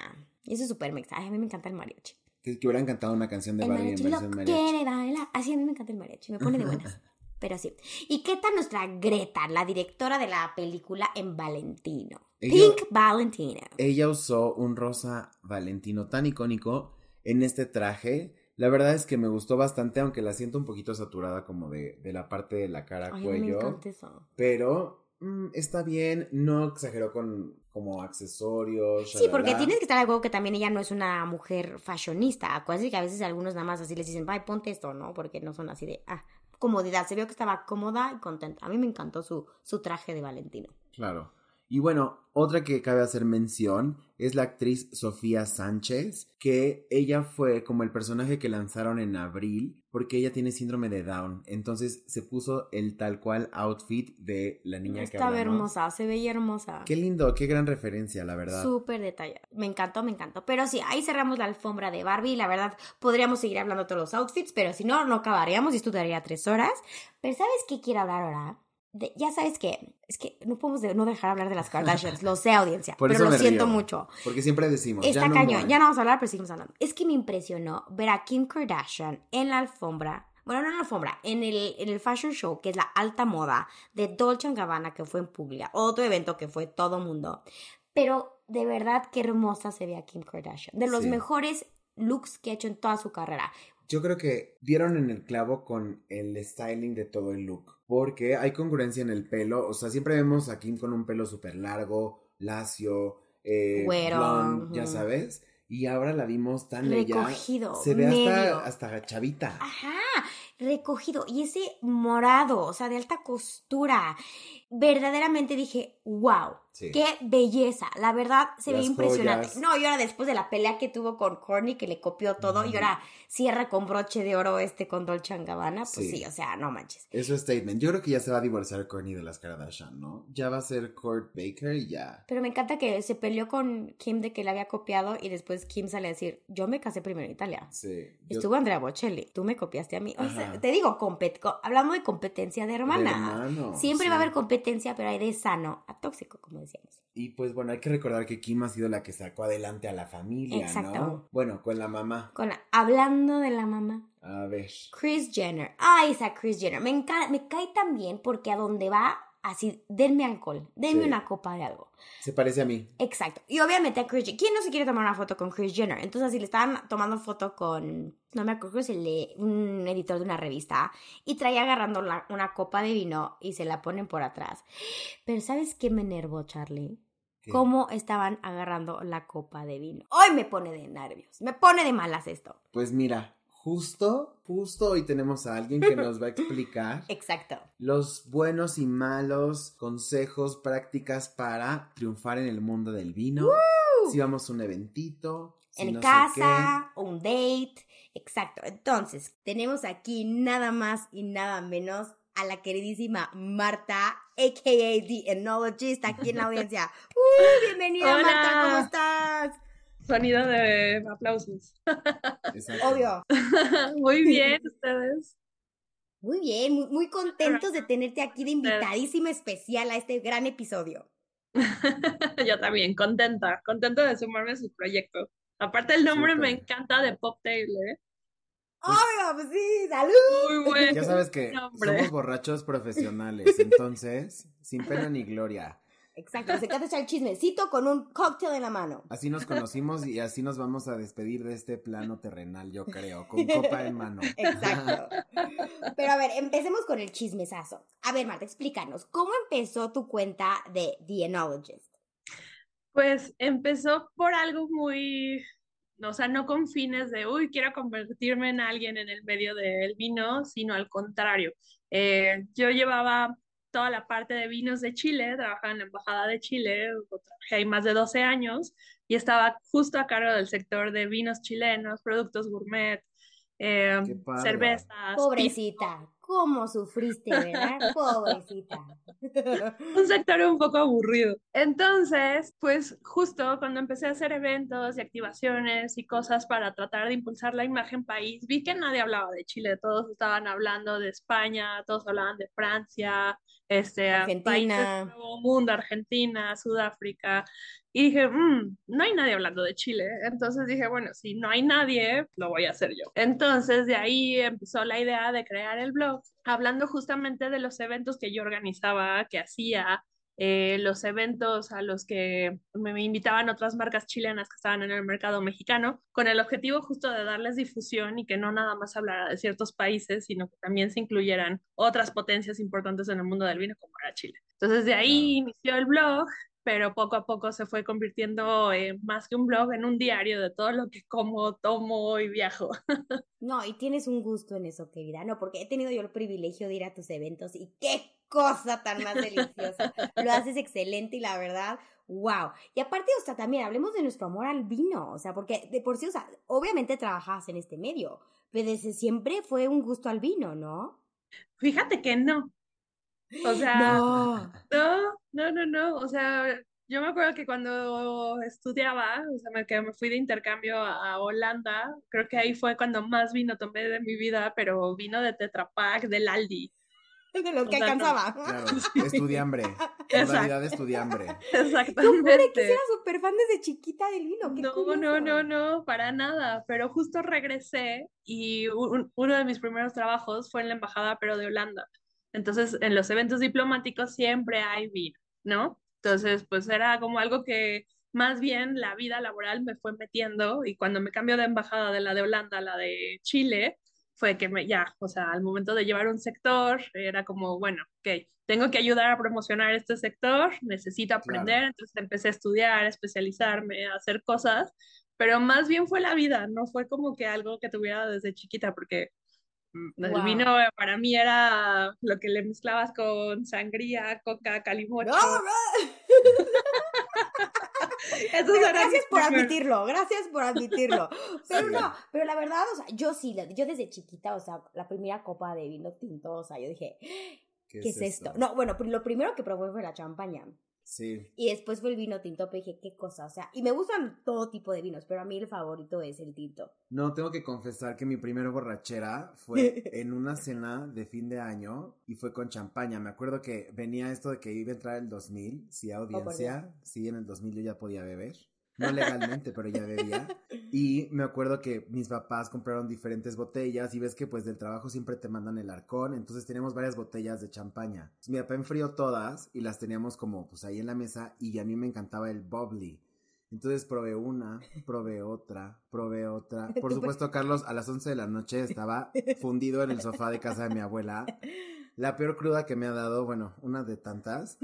Eso es súper mexa. Ay, a mí me encanta el mariachi. Que, que hubieran cantado una canción de El Barbie en mariachi versión lo mariachi. quiere bailar. Así a mí me encanta el mariachi, me pone de buenas. Pero sí. ¿Y qué tal nuestra Greta, la directora de la película en Valentino? Ella- Pink Valentino. Ella usó un rosa valentino tan icónico en este traje. La verdad es que me gustó bastante, aunque la siento un poquito saturada como de, de la parte de la cara, Ay, me cuello. encanta eso. Pero mm, está bien, no exageró con como accesorios. Sí, porque tienes que estar algo que también ella no es una mujer fashionista. Acuérdense que a veces algunos nada más así les dicen, ay, ponte esto, ¿no? Porque no son así de, ah, comodidad. Se vio que estaba cómoda y contenta. A mí me encantó su, su traje de Valentino. Claro. Y bueno, otra que cabe hacer mención es la actriz Sofía Sánchez, que ella fue como el personaje que lanzaron en abril, porque ella tiene síndrome de Down. Entonces se puso el tal cual outfit de la niña que Estaba hablamos. hermosa, se veía hermosa. Qué lindo, qué gran referencia, la verdad. Súper detallado. Me encantó, me encantó. Pero sí, ahí cerramos la alfombra de Barbie. La verdad, podríamos seguir hablando de todos los outfits, pero si no, no acabaríamos y esto daría tres horas. Pero ¿sabes qué quiero hablar ahora? De- ya sabes que, es que no podemos de- no dejar hablar de las Kardashians, lo sé audiencia, Por pero lo siento río, mucho. Porque siempre decimos. Está ya cañón, ya no vamos a hablar, pero seguimos hablando. Es que me impresionó ver a Kim Kardashian en la alfombra, bueno, no en la alfombra, en el, en el fashion show, que es la alta moda de Dolce Gabbana, que fue en Puglia, otro evento que fue todo mundo. Pero de verdad, qué hermosa se ve a Kim Kardashian. De los Sí. mejores looks que ha hecho en toda su carrera. Yo creo que dieron en el clavo con el styling de todo el look. Porque hay congruencia en el pelo. O sea, siempre vemos a Kim con un pelo súper largo, lacio, eh, Güero, blonde, ya sabes. Y ahora la vimos tan ella. Recogido, Se ve medio. hasta, hasta chavita. Ajá, recogido. Y ese morado, o sea, de alta costura. Verdaderamente dije, wow, Sí. qué belleza. La verdad, se ve impresionante. joyas. No, y ahora después de la pelea que tuvo con Courtney, que le copió todo, y Ujú. ahora cierra con broche de oro este con Dolce Gabbana, pues sí. Sí. o sea, no manches. Eso es statement. Yo creo que ya se va a divorciar Kourtney de las Kardashian, ¿no? Ya va a ser Kurt Baker y ya. Pero me encanta que se peleó con Kim de que le había copiado y después Kim sale a decir, yo me casé primero en Italia. Sí. Yo- Estuvo Andrea Bocelli, tú me copiaste a mí. O sea, te digo, compet co- hablando de competencia de hermana. de hermano, Siempre va a haber competencia, pero hay de sano a tóxico, como decíamos. Y pues bueno, hay que recordar que Kim ha sido la que sacó adelante a la familia, Exacto. ¿no? Bueno, con la mamá. Con la- hablando de la mamá, A ver. Chris Jenner. Ay, esa Chris Jenner. Me, encanta, me cae tan bien porque a donde va, así, denme alcohol, denme Sí. una copa de algo. Se parece a mí. Exacto. Y obviamente a Chris Jenner. ¿Quién no se quiere tomar una foto con Chris Jenner? Entonces, si le estaban tomando foto con, no me acuerdo, es el de un editor de una revista, y traía agarrando la- una copa de vino y se la ponen por atrás. Pero ¿sabes qué me enervó, Charlie? ¿Qué? Cómo estaban agarrando la copa de vino. Hoy me pone de nervios. Me pone de malas esto. Pues mira, justo, justo hoy tenemos a alguien que nos va a explicar Exacto. los buenos y malos consejos, prácticas para triunfar en el mundo del vino. Si vamos a un eventito. si en no casa, o un date. Exacto. Entonces, tenemos aquí nada más y nada menos a la queridísima Marta, a.k.a. The Enologist, aquí en la audiencia. ¡Uh! Bienvenida, Hola. Marta, ¿cómo estás? Sonido de aplausos. Exacto. Obvio. Muy bien, ustedes. Muy bien, muy, muy contentos de tenerte aquí de invitadísima especial a este gran episodio. Yo también, contenta, contenta de sumarme a su proyecto. Aparte el nombre me encanta de Pop Tail, ¿eh? Obvio, pues sí, salud. Muy bueno. Ya sabes que nombre. somos borrachos profesionales, entonces, sin pena ni gloria. Exacto, se encanta echar el chismecito con un cóctel en la mano. Así nos conocimos y así nos vamos a despedir de este plano terrenal, yo creo, con copa en mano. Exacto. Pero a ver, empecemos con el chismesazo. A ver, Marta, explícanos, ¿cómo empezó tu cuenta de The Enologist? Pues empezó por algo muy, o sea, no con fines de, uy, quiero convertirme en alguien en el medio del vino, sino al contrario. Eh, yo llevaba toda la parte de vinos de Chile, trabajaba en la Embajada de Chile, trabajé ahí más de 12 años y estaba justo a cargo del sector de vinos chilenos, productos gourmet, eh, cervezas, Pobrecita, ¿cómo sufriste, verdad? Pobrecita. un sector un poco aburrido. Entonces, pues justo cuando empecé a hacer eventos y activaciones y cosas para tratar de impulsar la imagen país, vi que nadie hablaba de Chile, todos estaban hablando de España, todos hablaban de Francia, este, Argentina. países del Nuevo Mundo, Argentina, Sudáfrica. Y dije, "Mm, no hay nadie hablando de Chile. Entonces dije, bueno, si no hay nadie, lo voy a hacer yo. Entonces de ahí empezó la idea de crear el blog, hablando justamente de los eventos que yo organizaba, que hacía, eh, los eventos a los que me, me invitaban otras marcas chilenas que estaban en el mercado mexicano, con el objetivo justo de darles difusión y que no nada más hablara de ciertos países, sino que también se incluyeran otras potencias importantes en el mundo del vino, como era Chile. Entonces de ahí inició el blog, pero poco a poco se fue convirtiendo eh, más que un blog en un diario de todo lo que como, tomo y viajo. No, y tienes un gusto en eso, querida. No, porque he tenido yo el privilegio de ir a tus eventos y qué cosa tan más deliciosa. Lo haces excelente y la verdad, wow. Y aparte, o sea, también hablemos de nuestro amor al vino, o sea, porque de por sí, o sea, obviamente trabajabas en este medio, pero desde siempre fue un gusto al vino, ¿no? Fíjate que no. O sea, No. No, no, no, no. O sea, yo me acuerdo que cuando estudiaba, o sea, me, que me fui de intercambio a, a Holanda, creo que ahí fue cuando más vino tomé de mi vida, pero vino de Tetra Pak, del Aldi. De lo que no. alcanzaba. Claro, estudiambre. Exacto. Modalidad de estudiambre. Exactamente. Era súper fan desde chiquita del vino. qué No, curioso. no, no, no, para nada. Pero justo regresé y un- uno de mis primeros trabajos fue en la embajada, pero de Holanda. Entonces, en los eventos diplomáticos siempre hay vino, ¿no? Entonces, pues era como algo que más bien la vida laboral me fue metiendo y cuando me cambió de embajada de la de Holanda a la de Chile, fue que me, ya, o sea, al momento de llevar un sector, era como, bueno, ok, tengo que ayudar a promocionar este sector, necesito aprender, Claro. entonces empecé a estudiar, a especializarme, a hacer cosas, pero más bien fue la vida, no fue como que algo que tuviera desde chiquita, porque mm, el Wow. vino para mí era lo que le mezclabas con sangría, coca, calimocho. No, Pero gracias por admitirlo, gracias por admitirlo. Pero no, pero la verdad, o sea, yo sí, yo desde chiquita, o sea, la primera copa de vino tinto, o sea, yo dije, ¿qué, es esto? No, bueno, lo primero que probé fue la champaña. Sí. Y después fue el vino tinto, pero dije, qué cosa, o sea, y me gustan todo tipo de vinos, pero a mí el favorito es el tinto. No, tengo que confesar que mi primera borrachera fue en una cena de fin de año y fue con champaña. Me acuerdo que venía esto de que iba a entrar el 2000, sí, Oh, por audiencia. sí, en el 2000 yo ya podía beber. No legalmente, pero ya bebía. Y me acuerdo que mis papás compraron diferentes botellas y ves que pues del trabajo siempre te mandan el arcón, entonces teníamos varias botellas de champaña. Mi papá enfrió todas y las teníamos como pues ahí en la mesa y a mí me encantaba el bubbly. Entonces probé una, probé otra, probé otra. Por supuesto, Carlos a las 11 de la noche estaba fundido en el sofá de casa de mi abuela. La peor cruda que me ha dado, bueno, una de tantas.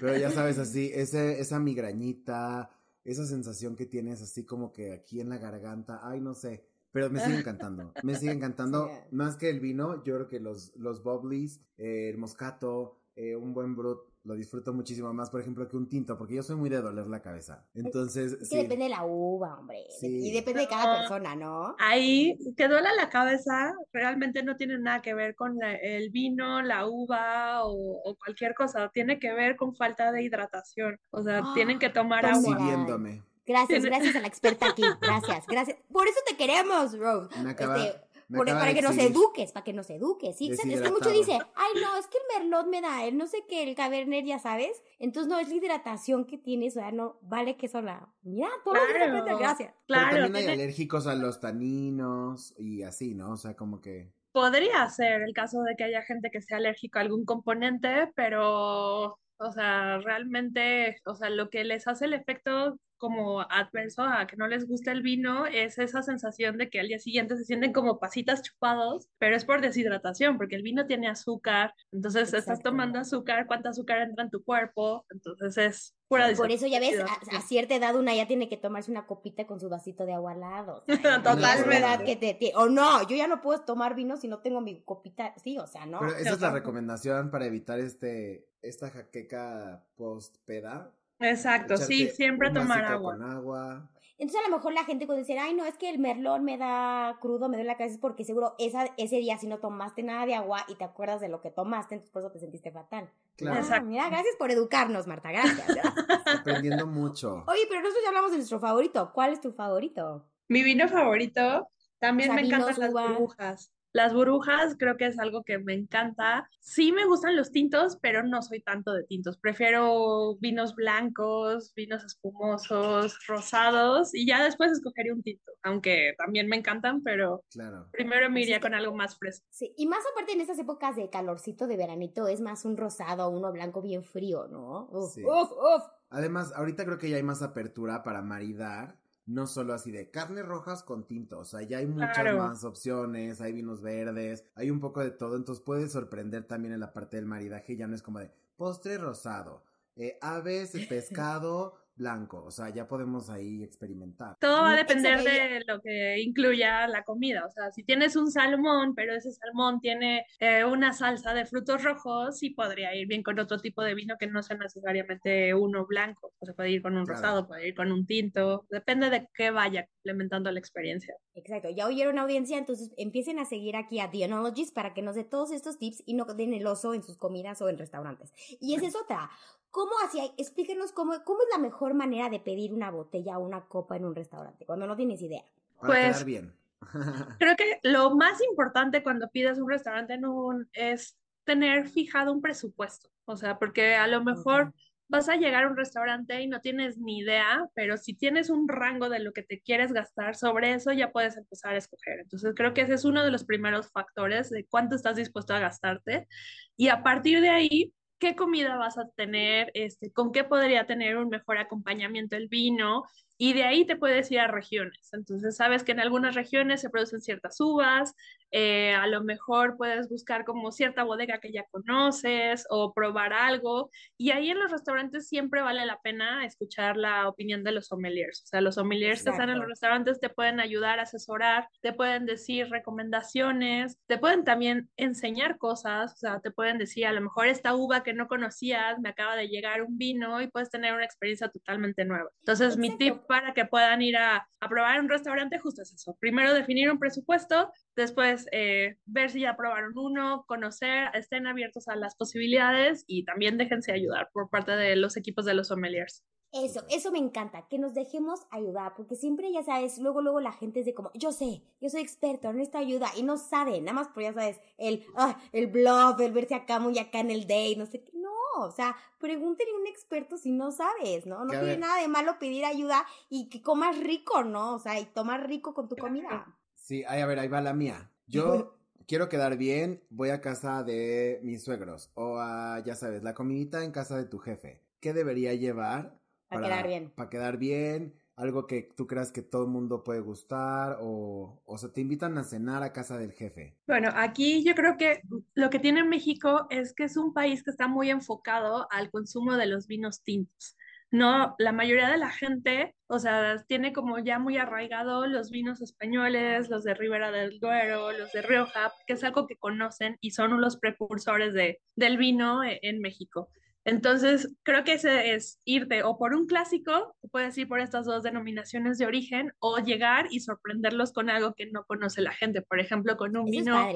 Pero ya sabes, así, ese, esa migrañita, esa sensación que tienes así como que aquí en la garganta, ay, no sé. Pero me sigue encantando, me sigue encantando. Sí. Más que el vino, yo creo que los, los bubblies, eh, el moscato, eh, un buen brut, lo disfruto muchísimo más, por ejemplo, que un tinto, porque yo soy muy de doler la cabeza. Entonces, Es que sí. depende de la uva, hombre. Sí. Y depende de cada No. persona, ¿no? Ahí, que duela la cabeza, realmente no tiene nada que ver con la- el vino, la uva o, o cualquier cosa. Tiene que ver con falta de hidratación. O sea, Ah, tienen que tomar pues agua. Siguiéndome. Gracias, gracias a la experta aquí. Gracias, gracias. Por eso te queremos, Rose. Me acaba- Este, por- para que nos eduques, para que nos eduques. Sí, es que mucho dice, ay, no, es que el merlot me da, el no sé qué, el cabernet, ya sabes. Entonces, no, es la hidratación que tienes, o sea, no, vale que sola. Mira, todo lo Claro. aprende, gracias. Pero Claro, también hay alérgicos a los taninos y así, ¿no? O sea, como que... podría ser el caso de que haya gente que sea alérgico a algún componente, pero, o sea, realmente, o sea, lo que les hace el efecto como adverso a que no les gusta el vino es esa sensación de que al día siguiente se sienten como pasitas chupados, pero es por deshidratación, porque el vino tiene azúcar, entonces estás tomando azúcar, cuánta azúcar entra en tu cuerpo, entonces es pura Por eso ya ves, a, cierta edad una ya tiene que tomarse una copita con su vasito de agua al lado. o sea, Totalmente. que te, te- o no, yo ya no puedo tomar vino si no tengo mi copita, sí, o sea, no. Pero esa es la recomendación para evitar este esta jaqueca post peda. Exacto, sí, siempre un tomar agua. con agua. Entonces a lo mejor la gente cuando dice, ay, no, es que el merlón me da crudo, me duele la cabeza, es porque seguro esa, ese día si no tomaste nada de agua y te acuerdas de lo que tomaste, entonces por eso te sentiste fatal. Claro. Ah, mira, gracias por educarnos, Marta, gracias. Aprendiendo mucho. Oye, pero nosotros ya hablamos de nuestro favorito. ¿Cuál es tu favorito? Mi vino favorito, también O sea, me encantan las burbujas. Las burbujas creo que es algo que me encanta. Sí me gustan los tintos, pero no soy tanto de tintos. Prefiero vinos blancos, vinos espumosos, rosados y ya después escogería un tinto, aunque también me encantan, pero Claro. primero me Así iría con algo más fresco. Sí, y más aparte en estas épocas de calorcito de veranito es más un rosado o uno blanco bien frío, ¿no? Uf, Sí. uf, uf. Además, ahorita creo que ya hay más apertura para maridar. No solo así de carnes rojas con tinto, o sea, ya hay muchas Claro. más opciones, hay vinos verdes, hay un poco de todo, entonces puede sorprender también en la parte del maridaje, ya no es como de postre rosado, eh, aves, pescado blanco, o sea, ya podemos ahí experimentar. Todo va a depender de lo que incluya la comida. O sea, si tienes un salmón, pero ese salmón tiene eh, una salsa de frutos rojos, sí podría ir bien con otro tipo de vino que no sea necesariamente uno blanco. O sea, puede ir con un Claro. rosado, puede ir con un tinto. Depende de qué vaya complementando la experiencia. Exacto, ya oyeron audiencia, entonces empiecen a seguir aquí a The Onologist para que nos dé todos estos tips y no den el oso en sus comidas o en restaurantes. Y esa es otra. ¿Cómo hacía? Explíquenos cómo, cómo es la mejor manera de pedir una botella o una copa en un restaurante, cuando no tienes idea. Para Pues- quedar bien. Creo que lo más importante cuando pides un restaurante en un, es tener fijado un presupuesto, o sea, porque a lo mejor vas a llegar a un restaurante y no tienes ni idea, pero si tienes un rango de lo que te quieres gastar, sobre eso ya puedes empezar a escoger. Entonces creo que ese es uno de los primeros factores de cuánto estás dispuesto a gastarte y a partir de ahí qué comida vas a tener, este, con qué podría tener un mejor acompañamiento el vino, y de ahí te puedes ir a regiones. Entonces, sabes que en algunas regiones se producen ciertas uvas, eh, a lo mejor puedes buscar como cierta bodega que ya conoces o probar algo. Y ahí en los restaurantes siempre vale la pena escuchar la opinión de los sommeliers. O sea, los sommeliers que están en los restaurantes te pueden ayudar asesorar, te pueden decir recomendaciones, te pueden también enseñar cosas. O sea, te pueden decir, a lo mejor esta uva que no conocías, me acaba de llegar un vino y puedes tener una experiencia totalmente nueva. Entonces, mi tip para que puedan ir a, a probar un restaurante justo es eso. Primero definir un presupuesto, después eh, ver si ya probaron uno, conocer, estén abiertos a las posibilidades y también déjense ayudar por parte de los equipos de los sommeliers. Eso, eso me encanta, que nos dejemos ayudar, porque siempre, ya sabes, luego, luego la gente es de como, yo sé, yo soy experto, no esta ayuda, y no sabe, nada más por, ya sabes, el, ah, el bluff, el verse acá muy acá en el day, no sé qué, o sea, pregúntenle a un experto si no sabes, ¿no? No tiene nada de malo pedir ayuda y que comas rico, ¿no? O sea, y tomar rico con tu comida. Sí, a ver, ahí va la mía. Yo quiero quedar bien, voy a casa de mis suegros o a, ya sabes, la comidita en casa de tu jefe. ¿Qué debería llevar? Para, quedar bien. Para quedar bien, algo que tú creas que todo el mundo puede gustar o, o sea, te invitan a cenar a casa del jefe. Bueno, aquí yo creo que lo que tiene México es que es un país que está muy enfocado al consumo de los vinos tintos. No, la mayoría de la gente, o sea, tiene como ya muy arraigado los vinos españoles, los de Ribera del Duero, los de Rioja, que es algo que conocen y son los precursores de, del vino e, en México. Entonces, creo que ese es irte o por un clásico, puedes ir por estas dos denominaciones de origen, o llegar y sorprenderlos con algo que no conoce la gente. Por ejemplo, con un vino,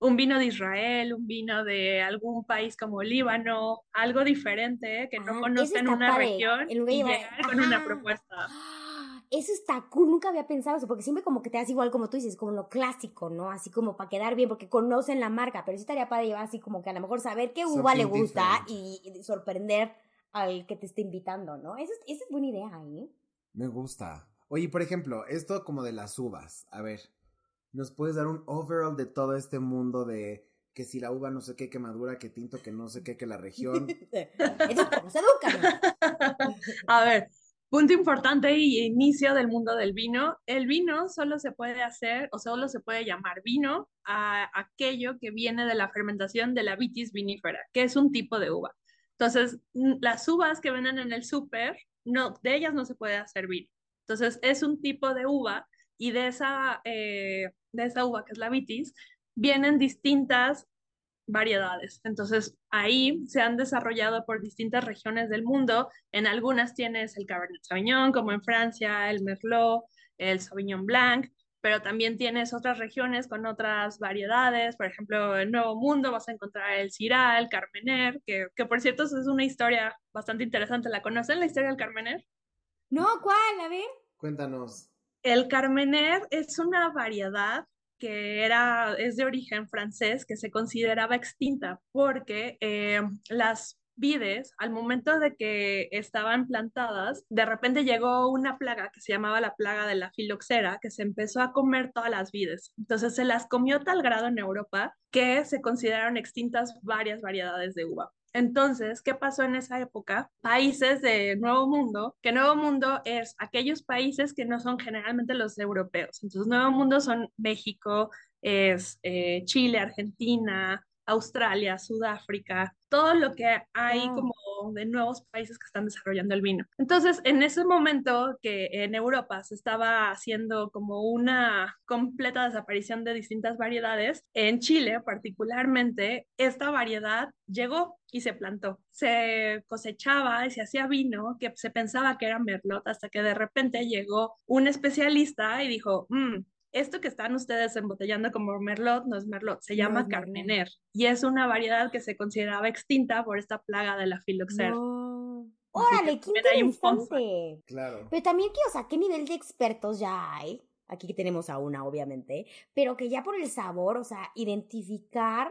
un vino de Israel, un vino de algún país como Líbano, algo diferente que no conocen una región y llegar con una propuesta. Eso está cool, nunca había pensado eso, porque siempre como que te das igual como tú dices, como lo clásico, ¿no? Así como para quedar bien, porque conocen la marca, pero sí estaría para llevar así como que a lo mejor saber qué uva le gusta y, sorprender al que te esté invitando, ¿no? Esa es, esa es buena idea, ¿eh? Me gusta. Oye, por ejemplo, esto como de las uvas, a ver, ¿nos puedes dar un overall de todo este mundo de que si la uva no sé qué, que madura, que tinto, que no sé qué, que la región? edúcanos, edúcanos. a ver, Punto importante y inicio del mundo del vino. El vino solo se puede hacer o solo se puede llamar vino a aquello que viene de la fermentación de la vitis vinifera, que es un tipo de uva. Entonces, las uvas que venden en el súper, no, de ellas no se puede hacer vino. Entonces, es un tipo de uva y de esa, eh, de esa uva, que es la vitis, vienen distintas variedades. Entonces, ahí se han desarrollado por distintas regiones del mundo. En algunas tienes el Cabernet Sauvignon, como en Francia, el Merlot, el Sauvignon Blanc, pero también tienes otras regiones con otras variedades. Por ejemplo, en Nuevo Mundo vas a encontrar el Syrah, el Carmener, que, que por cierto es una historia bastante interesante. ¿La conocen la historia del Carmener? No, ¿cuál? A ver. Cuéntanos. El Carmener es una variedad que era, es de origen francés, que se consideraba extinta porque eh, las vides, al momento de que estaban plantadas, de repente llegó una plaga que se llamaba la plaga de la filoxera, que se empezó a comer todas las vides. Entonces se las comió tal grado en Europa que se consideraron extintas varias variedades de uva. Entonces, ¿qué pasó en esa época? Países de Nuevo Mundo, que Nuevo Mundo es aquellos países que no son generalmente los europeos. Entonces, Nuevo Mundo son México, es eh, Chile, Argentina, Australia, Sudáfrica, todo lo que hay como de nuevos países que están desarrollando el vino. Entonces, en ese momento que en Europa se estaba haciendo como una completa desaparición de distintas variedades, en Chile particularmente, esta variedad llegó y se plantó. Se cosechaba y se hacía vino que se pensaba que era merlot hasta que de repente llegó un especialista y dijo, mmm, esto que están ustedes embotellando como merlot no es merlot, se llama carmener y es una variedad que se consideraba extinta por esta plaga de la filoxera. Órale, qué interesante. Claro. Pero también que, o sea, ¿qué nivel de expertos ya hay? Aquí tenemos a una, obviamente, pero que ya por el sabor, o sea, identificar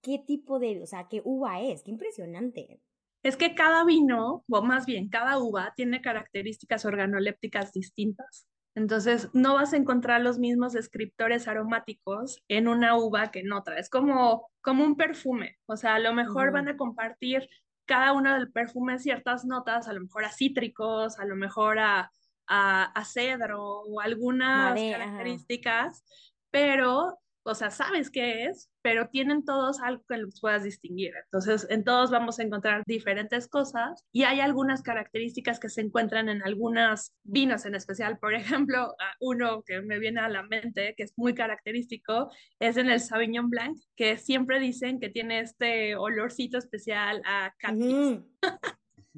qué tipo de, o sea, qué uva es. Qué impresionante. Es que cada vino, o más bien cada uva, tiene características organolépticas distintas. Entonces, no vas a encontrar los mismos descriptores aromáticos en una uva que en otra. Es como, como un perfume. O sea, a lo mejor van a compartir cada uno del perfume ciertas notas, a lo mejor a cítricos, a lo mejor a, a, cedro o algunas características, pero o sea, sabes qué es, pero tienen todos algo que los puedas distinguir. Entonces, en todos vamos a encontrar diferentes cosas y hay algunas características que se encuentran en algunos vinos en especial. Por ejemplo, uno que me viene a la mente, que es muy característico, es en el Sauvignon Blanc, que siempre dicen que tiene este olorcito especial a catfish.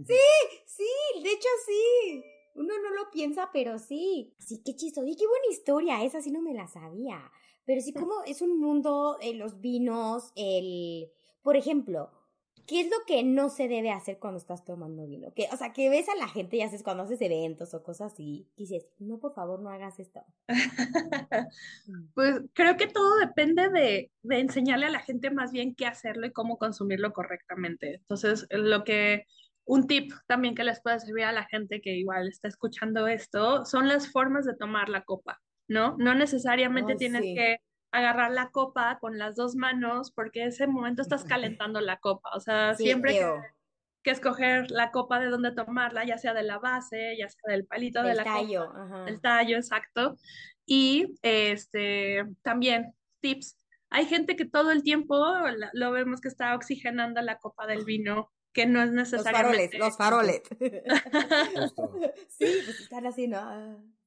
sí, sí, de hecho sí. Uno no lo piensa, pero sí. Sí, qué chistoso. Y qué buena historia. Esa sí no me la sabía. Pero sí como es un mundo, eh, los vinos, el... Por ejemplo, ¿qué es lo que no se debe hacer cuando estás tomando vino? Que, o sea, que ves a la gente y haces cuando haces eventos o cosas así, y dices, no, por favor, no hagas esto. Pues creo que todo depende de, de, enseñarle a la gente más bien qué hacerlo y cómo consumirlo correctamente. Entonces, lo que, un tip también que les puede servir a la gente que igual está escuchando esto, son las formas de tomar la copa. ¿No? No necesariamente tienes que agarrar la copa con las dos manos porque ese momento estás calentando la copa, o sea, siempre que, que, escoger la copa de dónde tomarla, ya sea de la base, ya sea del palito de la tallo, copa, el tallo, exacto. Y este también tips. Hay gente que todo el tiempo lo vemos que está oxigenando la copa del vino que no es necesariamente. Los faroles, los faroles. sí, pues están así, ¿no?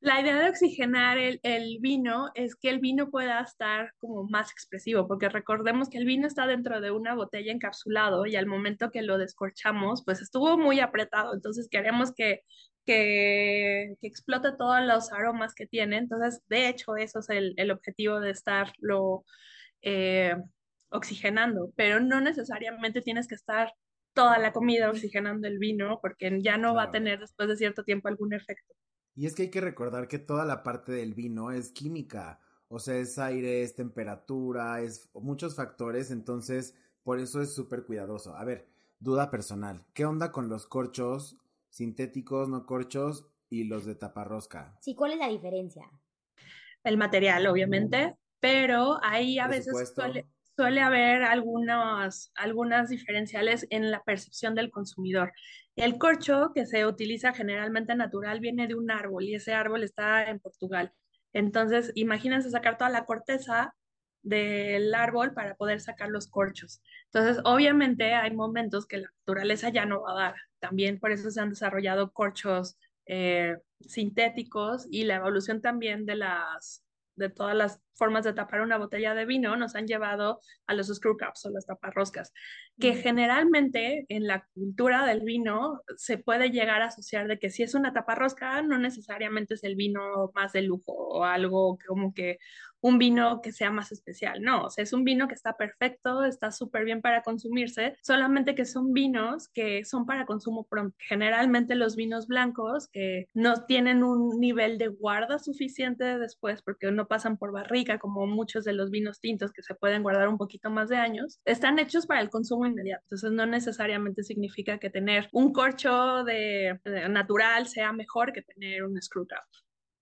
La idea de oxigenar el, vino es que el vino pueda estar como más expresivo, porque recordemos que el vino está dentro de una botella encapsulado y al momento que lo descorchamos, pues estuvo muy apretado, entonces queremos que, que, explote todos los aromas que tiene. Entonces, de hecho, eso es el, objetivo de estarlo eh, oxigenando, pero no necesariamente tienes que estar toda la comida oxigenando el vino, porque ya no va a tener después de cierto tiempo algún efecto. Y es que hay que recordar que toda la parte del vino es química, o sea, es aire, es temperatura, es muchos factores, entonces por eso es súper cuidadoso. A ver, duda personal, ¿qué onda con los corchos sintéticos, no corchos y los de taparrosca? Sí, ¿cuál es la diferencia? El material, obviamente, pero ahí a veces suele haber algunas, algunas diferenciales en la percepción del consumidor. El corcho que se utiliza generalmente natural viene de un árbol y ese árbol está en Portugal. Entonces, imagínense sacar toda la corteza del árbol para poder sacar los corchos. Entonces, obviamente hay momentos que la naturaleza ya no va a dar. También por eso se han desarrollado corchos eh, sintéticos y la evolución también de las de todas las formas de tapar una botella de vino nos han llevado a los screw caps o las taparroscas, que generalmente en la cultura del vino se puede llegar a asociar de que si es una taparrosca no necesariamente es el vino más de lujo o algo como que un vino que sea más especial, no, o sea, es un vino que está perfecto, está súper bien para consumirse, solamente que son vinos que son para consumo pronto. Generalmente los vinos blancos que no tienen un nivel de guarda suficiente después porque no pasan por como muchos de los vinos tintos que se pueden guardar un poquito más de años, están hechos para el consumo inmediato. Entonces no necesariamente significa que tener un corcho de, natural sea mejor que tener un screw cap.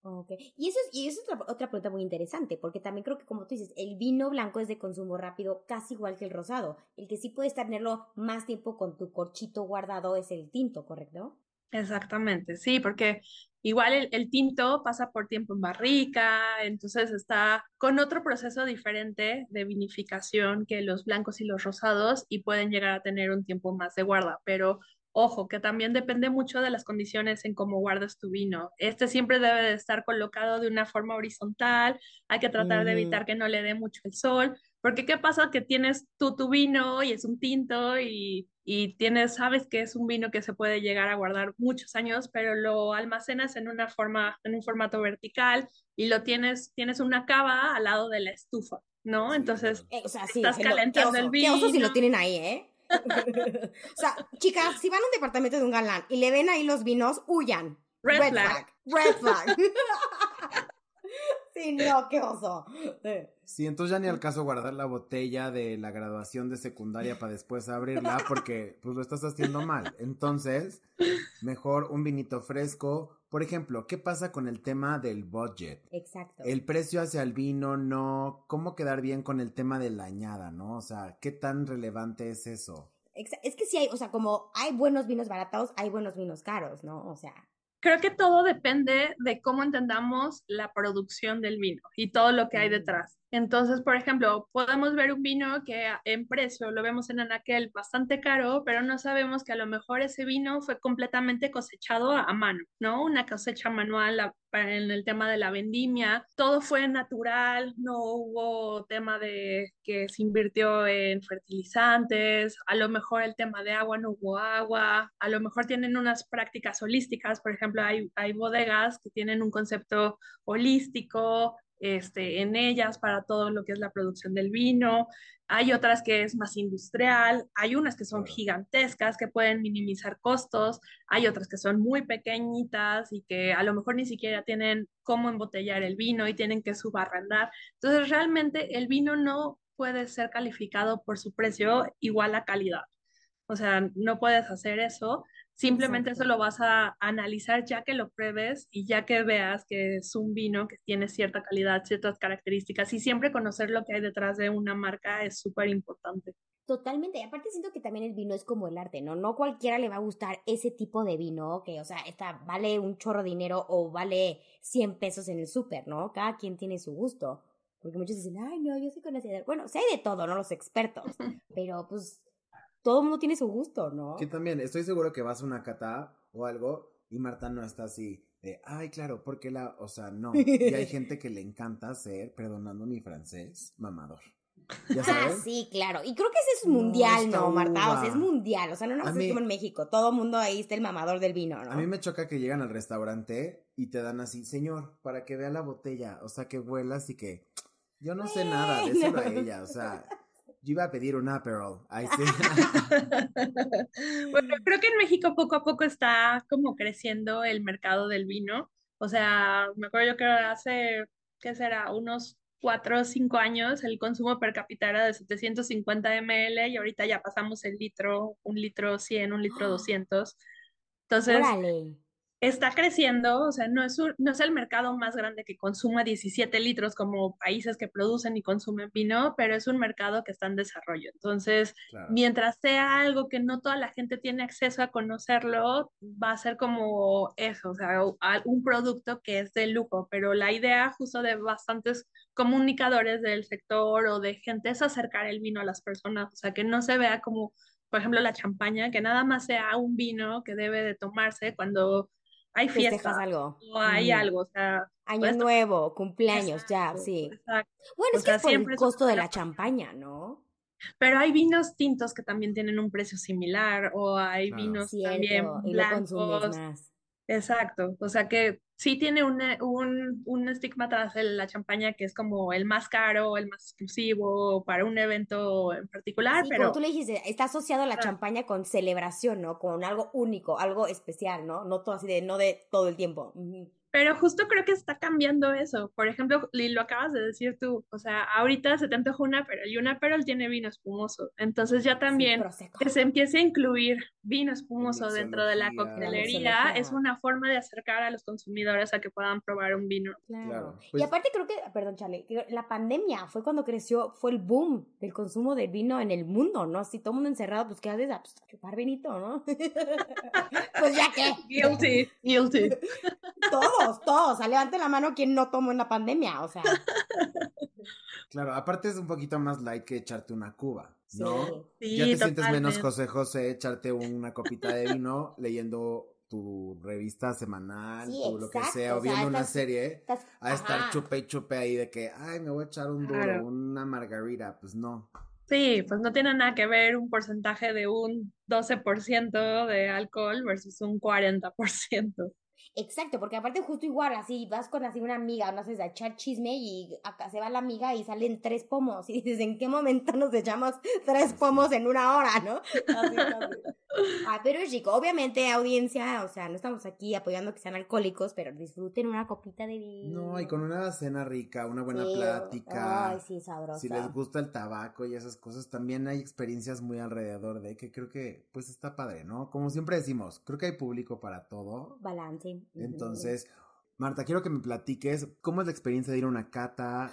Ok, y eso es, y eso es otra, otra, pregunta muy interesante, porque también creo que como tú dices, el vino blanco es de consumo rápido casi igual que el rosado. El que sí puedes tenerlo más tiempo con tu corchito guardado es el tinto, ¿correcto? Exactamente, sí, porque igual el, el, tinto pasa por tiempo en barrica, entonces está con otro proceso diferente de vinificación que los blancos y los rosados y pueden llegar a tener un tiempo más de guarda, pero Ojo, que también depende mucho de las condiciones en cómo guardas tu vino. Este siempre debe de estar colocado de una forma horizontal, hay que tratar de evitar que no le dé mucho el sol, porque ¿qué pasa? Que tienes tú tu vino y es un tinto y, y tienes, sabes que es un vino que se puede llegar a guardar muchos años, pero lo almacenas en una forma, en un formato vertical y lo tienes, tienes una cava al lado de la estufa, ¿no? Entonces, eh, estás calentando el vino. Qué oso si lo tienen ahí, ¿eh? o sea, chicas, si van a un departamento de un galán y le ven ahí los vinos, huyan. Red, flag. Red flag. Sí, no, qué oso. Sí, entonces ya ni al caso guardar la botella de la graduación de secundaria para después abrirla porque pues lo estás haciendo mal. Entonces, mejor un vinito fresco. Por ejemplo, ¿qué pasa con el tema del budget? Exacto. El precio hacia el vino, no. ¿Cómo quedar bien con el tema de la añada, no? O sea, ¿qué tan relevante es eso? Es que sí hay, o sea, como hay buenos vinos baratos, hay buenos vinos caros, ¿no? O sea. Creo que todo depende de cómo entendamos la producción del vino y todo lo que hay detrás. Entonces, por ejemplo, podemos ver un vino que en precio lo vemos en Anaquel bastante caro, pero no sabemos que a lo mejor ese vino fue completamente cosechado a mano, ¿no? Una cosecha manual en el tema de la vendimia. Todo fue natural, no hubo tema de que se invirtió en fertilizantes, a lo mejor el tema de agua no hubo agua, a lo mejor tienen unas prácticas holísticas, por ejemplo, hay, hay bodegas que tienen un concepto holístico, este, en ellas para todo lo que es la producción del vino. Hay otras que es más industrial, hay unas que son gigantescas que pueden minimizar costos, hay otras que son muy pequeñitas y que a lo mejor ni siquiera tienen cómo embotellar el vino y tienen que subarrendar. Entonces, realmente el vino no puede ser calificado por su precio igual a calidad. O sea, no puedes hacer eso. Simplemente eso lo vas a analizar ya que lo pruebes y ya que veas que es un vino que tiene cierta calidad, ciertas características y siempre conocer lo que hay detrás de una marca es súper importante. Totalmente, y aparte siento que también el vino es como el arte, ¿no? No cualquiera le va a gustar ese tipo de vino que, o sea, esta vale un chorro de dinero o vale 100 pesos en el súper, ¿no? Cada quien tiene su gusto. Porque muchos dicen, ay, no, yo soy conocedor. Bueno, sé de todo, ¿no? Los expertos. Pero pues todo el mundo tiene su gusto, ¿no? Que también, estoy seguro que vas a una cata o algo y Marta no está así de, ay, claro, porque la, o sea, no. Y hay gente que le encanta ser, perdonando mi francés, mamador. ¿Ya Ah, sí, claro. Y creo que ese es mundial, ¿no, Marta? O sea, es mundial. O sea, no nos es como en México. Todo el mundo ahí está el mamador del vino, ¿no? A mí me choca que llegan al restaurante y te dan así, señor, para que vea la botella. O sea, que vuelas y que yo no sé nada, déselo a ella. O sea, yo iba a pedir un Aperol. bueno, creo que en México poco a poco está como creciendo el mercado del vino. O sea, me acuerdo yo que hace, ¿qué será? Unos cuatro o cinco años el consumo per cápita era de 750 ml y ahorita ya pasamos el litro, un litro 100, un litro 200. Entonces, está creciendo, o sea, no es, no es el mercado más grande que consuma 17 litros como países que producen y consumen vino, pero es un mercado que está en desarrollo. Entonces, mientras sea algo que no toda la gente tiene acceso a conocerlo, va a ser como eso, o sea, un producto que es de lujo, pero la idea justo de bastantes comunicadores del sector o de gente es acercar el vino a las personas, o sea, que no se vea como por ejemplo, la champaña, que nada más sea un vino que debe de tomarse cuando hay fiestas algo. o hay algo, o sea, año nuevo, cumpleaños, ya, sí. Bueno, es que por el costo de la champaña, ¿no? Pero hay vinos tintos que también tienen un precio similar o hay vinos también blancos. Exacto, o sea que sí tiene un, un estigma tras la champaña que es como el más caro, el más exclusivo para un evento en particular, pero... Como tú le dijiste, está asociado la champaña con celebración, ¿no? Con algo único, algo especial, ¿no? No todo así de, no de todo el tiempo. Pero justo creo que está cambiando eso. Por ejemplo, lo acabas de decir tú, o sea, ahorita se te antoja una pero y una pero tiene vino espumoso. Entonces ya también que se empiece a incluir vino espumoso dentro de la coctelería es una forma de acercar a los consumidores a que puedan probar un vino. Claro. y pues aparte creo que, perdón, Charlie, la pandemia fue cuando creció, fue el boom del consumo de vino en el mundo, ¿no? Así todo el mundo encerrado, pues qué haces, pues, chupar vinito, ¿no? pues ya que. Guilty, guilty. todo todos, todos. levante la mano quien no tomó en la pandemia, o sea. Claro, aparte es un poquito más light que echarte una cuba, ¿no? Sí, ya te sientes menos José José echarte una copita de vino leyendo tu revista semanal o lo que sea, o viendo una serie, a estar chupe y chupe ahí de que, ay, me voy a echar un duro, una margarita, pues no. Sí, pues no tiene nada que ver un porcentaje de un 12% de alcohol versus un 40%. Exacto, porque aparte justo igual, así vas con así una amiga, no sé, a echar chisme y acá se va la amiga y salen tres pomos y dices, ¿en qué momento nos echamos tres pomos en una hora, no? Así, así. Ah, pero es rico, obviamente audiencia, o sea, no estamos aquí apoyando que sean alcohólicos, pero disfruten una copita de vino. No, y con una cena rica, una buena Sí, plática. Ay, sí, sabrosa. Si les gusta el tabaco y esas cosas, también hay experiencias muy alrededor de que creo que pues está padre, ¿no? Como siempre decimos, creo que hay público para todo. Balance. Entonces, Marta, quiero que me platiques cómo es la experiencia de ir a una cata,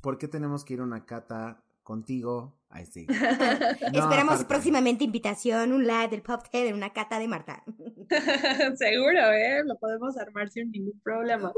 por qué tenemos que ir a una cata contigo. Ay, sí. No, Esperamos aparte. próximamente invitación, un live del Pop Head en una cata de Marta. Seguro, ¿eh? Lo podemos armar sin ningún problema.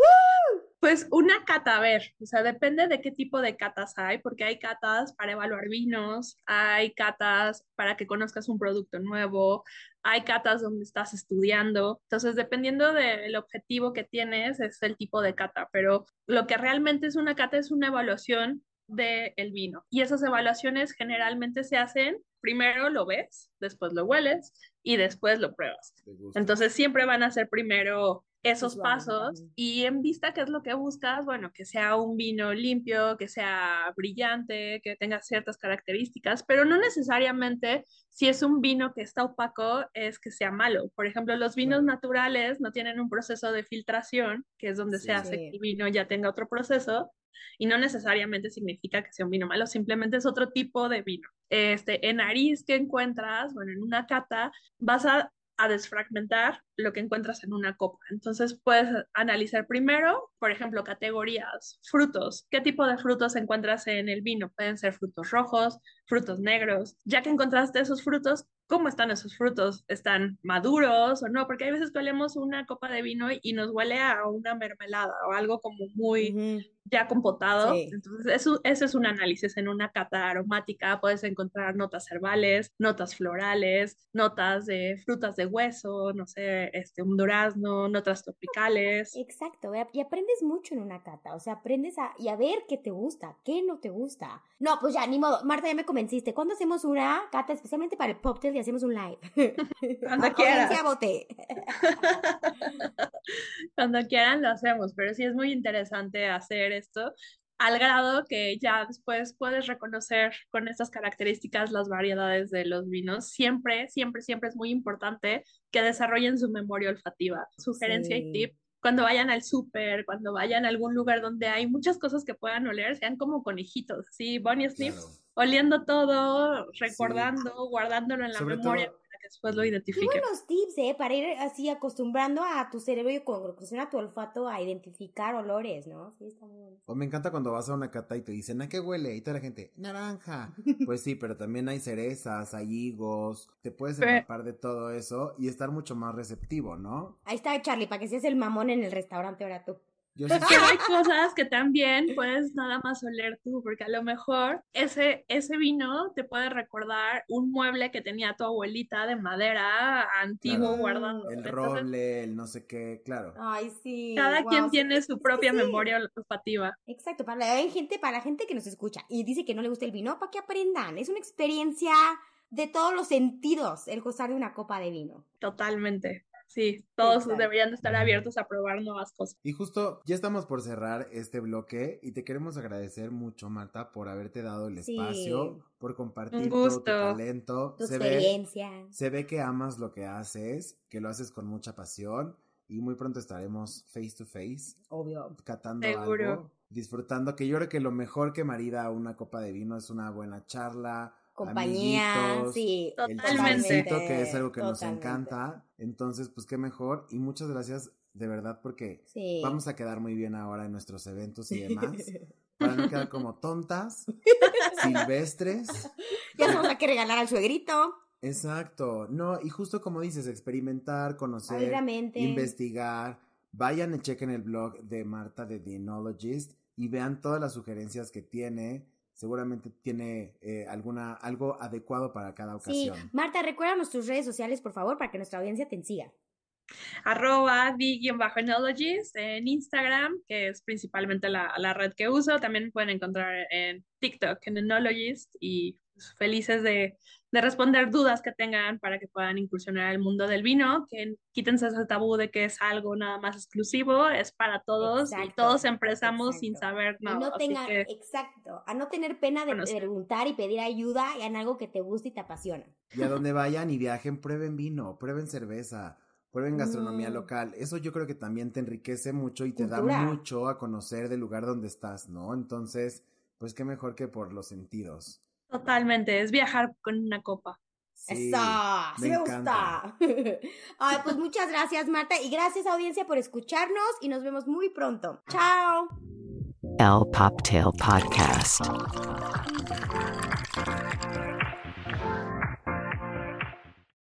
Pues una cata, a ver, o sea, depende de qué tipo de catas hay, porque hay catas para evaluar vinos, hay catas para que conozcas un producto nuevo, hay catas donde estás estudiando. Entonces, dependiendo del objetivo que tienes, es el tipo de cata, pero lo que realmente es una cata es una evaluación del vino. Y esas evaluaciones generalmente se hacen, primero lo ves, después lo hueles y después lo pruebas. Entonces siempre van a ser primero esos Visual, pasos y en vista qué es lo que buscas, bueno, que sea un vino limpio, que sea brillante, que tenga ciertas características, pero no necesariamente si es un vino que está opaco es que sea malo. Por ejemplo, los vinos naturales no tienen un proceso de filtración, que es donde Sí. se hace Sí. que el vino ya tenga otro proceso y no necesariamente significa que sea un vino malo, simplemente es otro tipo de vino. Este, en nariz que encuentras, bueno, en una cata, vas a, a desfragmentar lo que encuentras en una copa. Entonces puedes analizar primero, por ejemplo, categorías, frutos. ¿Qué tipo de frutos encuentras en el vino? Pueden ser frutos rojos, frutos negros. Ya que encontraste esos frutos, ¿cómo están esos frutos? ¿Están maduros o no? Porque hay veces que olemos una copa de vino y nos huele a una mermelada o algo como muy. Ya compotado. Sí. Entonces, eso, ese es un análisis. En una cata aromática puedes encontrar notas herbales, notas florales, notas de frutas de hueso, no sé, este, un durazno, notas tropicales. Exacto, y- aprendes mucho en una cata, o sea, aprendes a, y a ver qué te gusta, qué no te gusta. No, pues ya, ni modo, Marta, ya me convenciste. ¿Cuándo hacemos una cata especialmente para el Pop Tail y hacemos un live? Cuando vote. Cuando quieran lo hacemos, pero sí es muy interesante hacer esto al grado que ya después puedes reconocer con estas características las variedades de los vinos. Siempre, siempre, siempre es muy importante que desarrollen su memoria olfativa. Sugerencia Sí. y tip. Cuando vayan al súper, cuando vayan a algún lugar donde hay muchas cosas que puedan oler, sean como conejitos, ¿sí? Bonnie Sniff, Claro. oliendo todo, recordando, guardándolo en la Sobre memoria todo- que después lo Qué identifiquen. buenos tips, ¿eh? Para ir así acostumbrando a tu cerebro y con conclusión a tu olfato a identificar olores, ¿no? Sí, está muy bueno. O me encanta cuando vas a una cata y te dicen, ¿a qué huele? Y toda la gente, naranja. Pues sí, pero también hay cerezas, hay higos, te puedes empapar de todo eso y estar mucho más receptivo, ¿no? Ahí está Charlie, para que seas el mamón en el restaurante ahora tú. Yo sí Pero hay cosas que también puedes nada más oler tú, porque a lo mejor ese, ese vino te puede recordar un mueble que tenía tu abuelita de madera antiguo Claro. guardado. el Entonces, roble, el no sé qué, claro. Ay, sí. cada quien sí, tiene su propia sí. memoria olfativa. Exacto, para la, hay gente, para la gente que nos escucha y dice que no le gusta el vino, para que aprendan. Es una experiencia de todos los sentidos el gozar de una copa de vino. Totalmente. Sí, todos Exacto. deberían de estar abiertos a probar nuevas cosas. Y justo ya estamos por cerrar este bloque y te queremos agradecer mucho, Marta, por haberte dado el Sí. espacio, por compartir todo tu talento. Tu Se ve, experiencia. se ve que amas lo que haces, que lo haces con mucha pasión y muy pronto estaremos face to face, Obvio. catando Seguro. algo, disfrutando, que yo creo que lo mejor que marida una copa de vino es una buena charla, Compañía, sí. el Totalmente. que es algo que nos encanta. Entonces, pues qué mejor. Y muchas gracias de verdad porque Sí. vamos a quedar muy bien ahora en nuestros eventos y demás. para no quedar como tontas, silvestres. ya sabemos a qué regalar al suegrito. Exacto. No, y justo como dices, experimentar, conocer, investigar. Vayan y chequen el blog de Marta de The Enologist y vean todas las sugerencias que tiene. Seguramente tiene eh, alguna algo adecuado para cada Sí, ocasión. Marta, recuérdanos tus redes sociales, por favor, para que nuestra audiencia te siga. arroba the-enologist en Instagram, que es principalmente la, la red que uso. También me pueden encontrar en TikTok, en Enologist, y felices de, de responder dudas que tengan para que puedan incursionar el mundo del vino, que quítense ese tabú de que es algo nada más exclusivo, es para todos y todos empezamos sin saber nada. no exacto, a no tener pena de preguntar y pedir ayuda en algo que te guste y te apasiona. Y a donde vayan y viajen, prueben vino, prueben cerveza, prueben gastronomía mm. local. Eso yo creo que también te enriquece mucho y te da mucho a conocer del lugar donde estás, ¿no? Entonces, pues qué mejor que por los sentidos. Totalmente, es viajar con una copa. Sí, me, gusta. Ay, pues muchas gracias, Marta, y gracias, audiencia, por escucharnos y nos vemos muy pronto. Chao. El Poptail Podcast.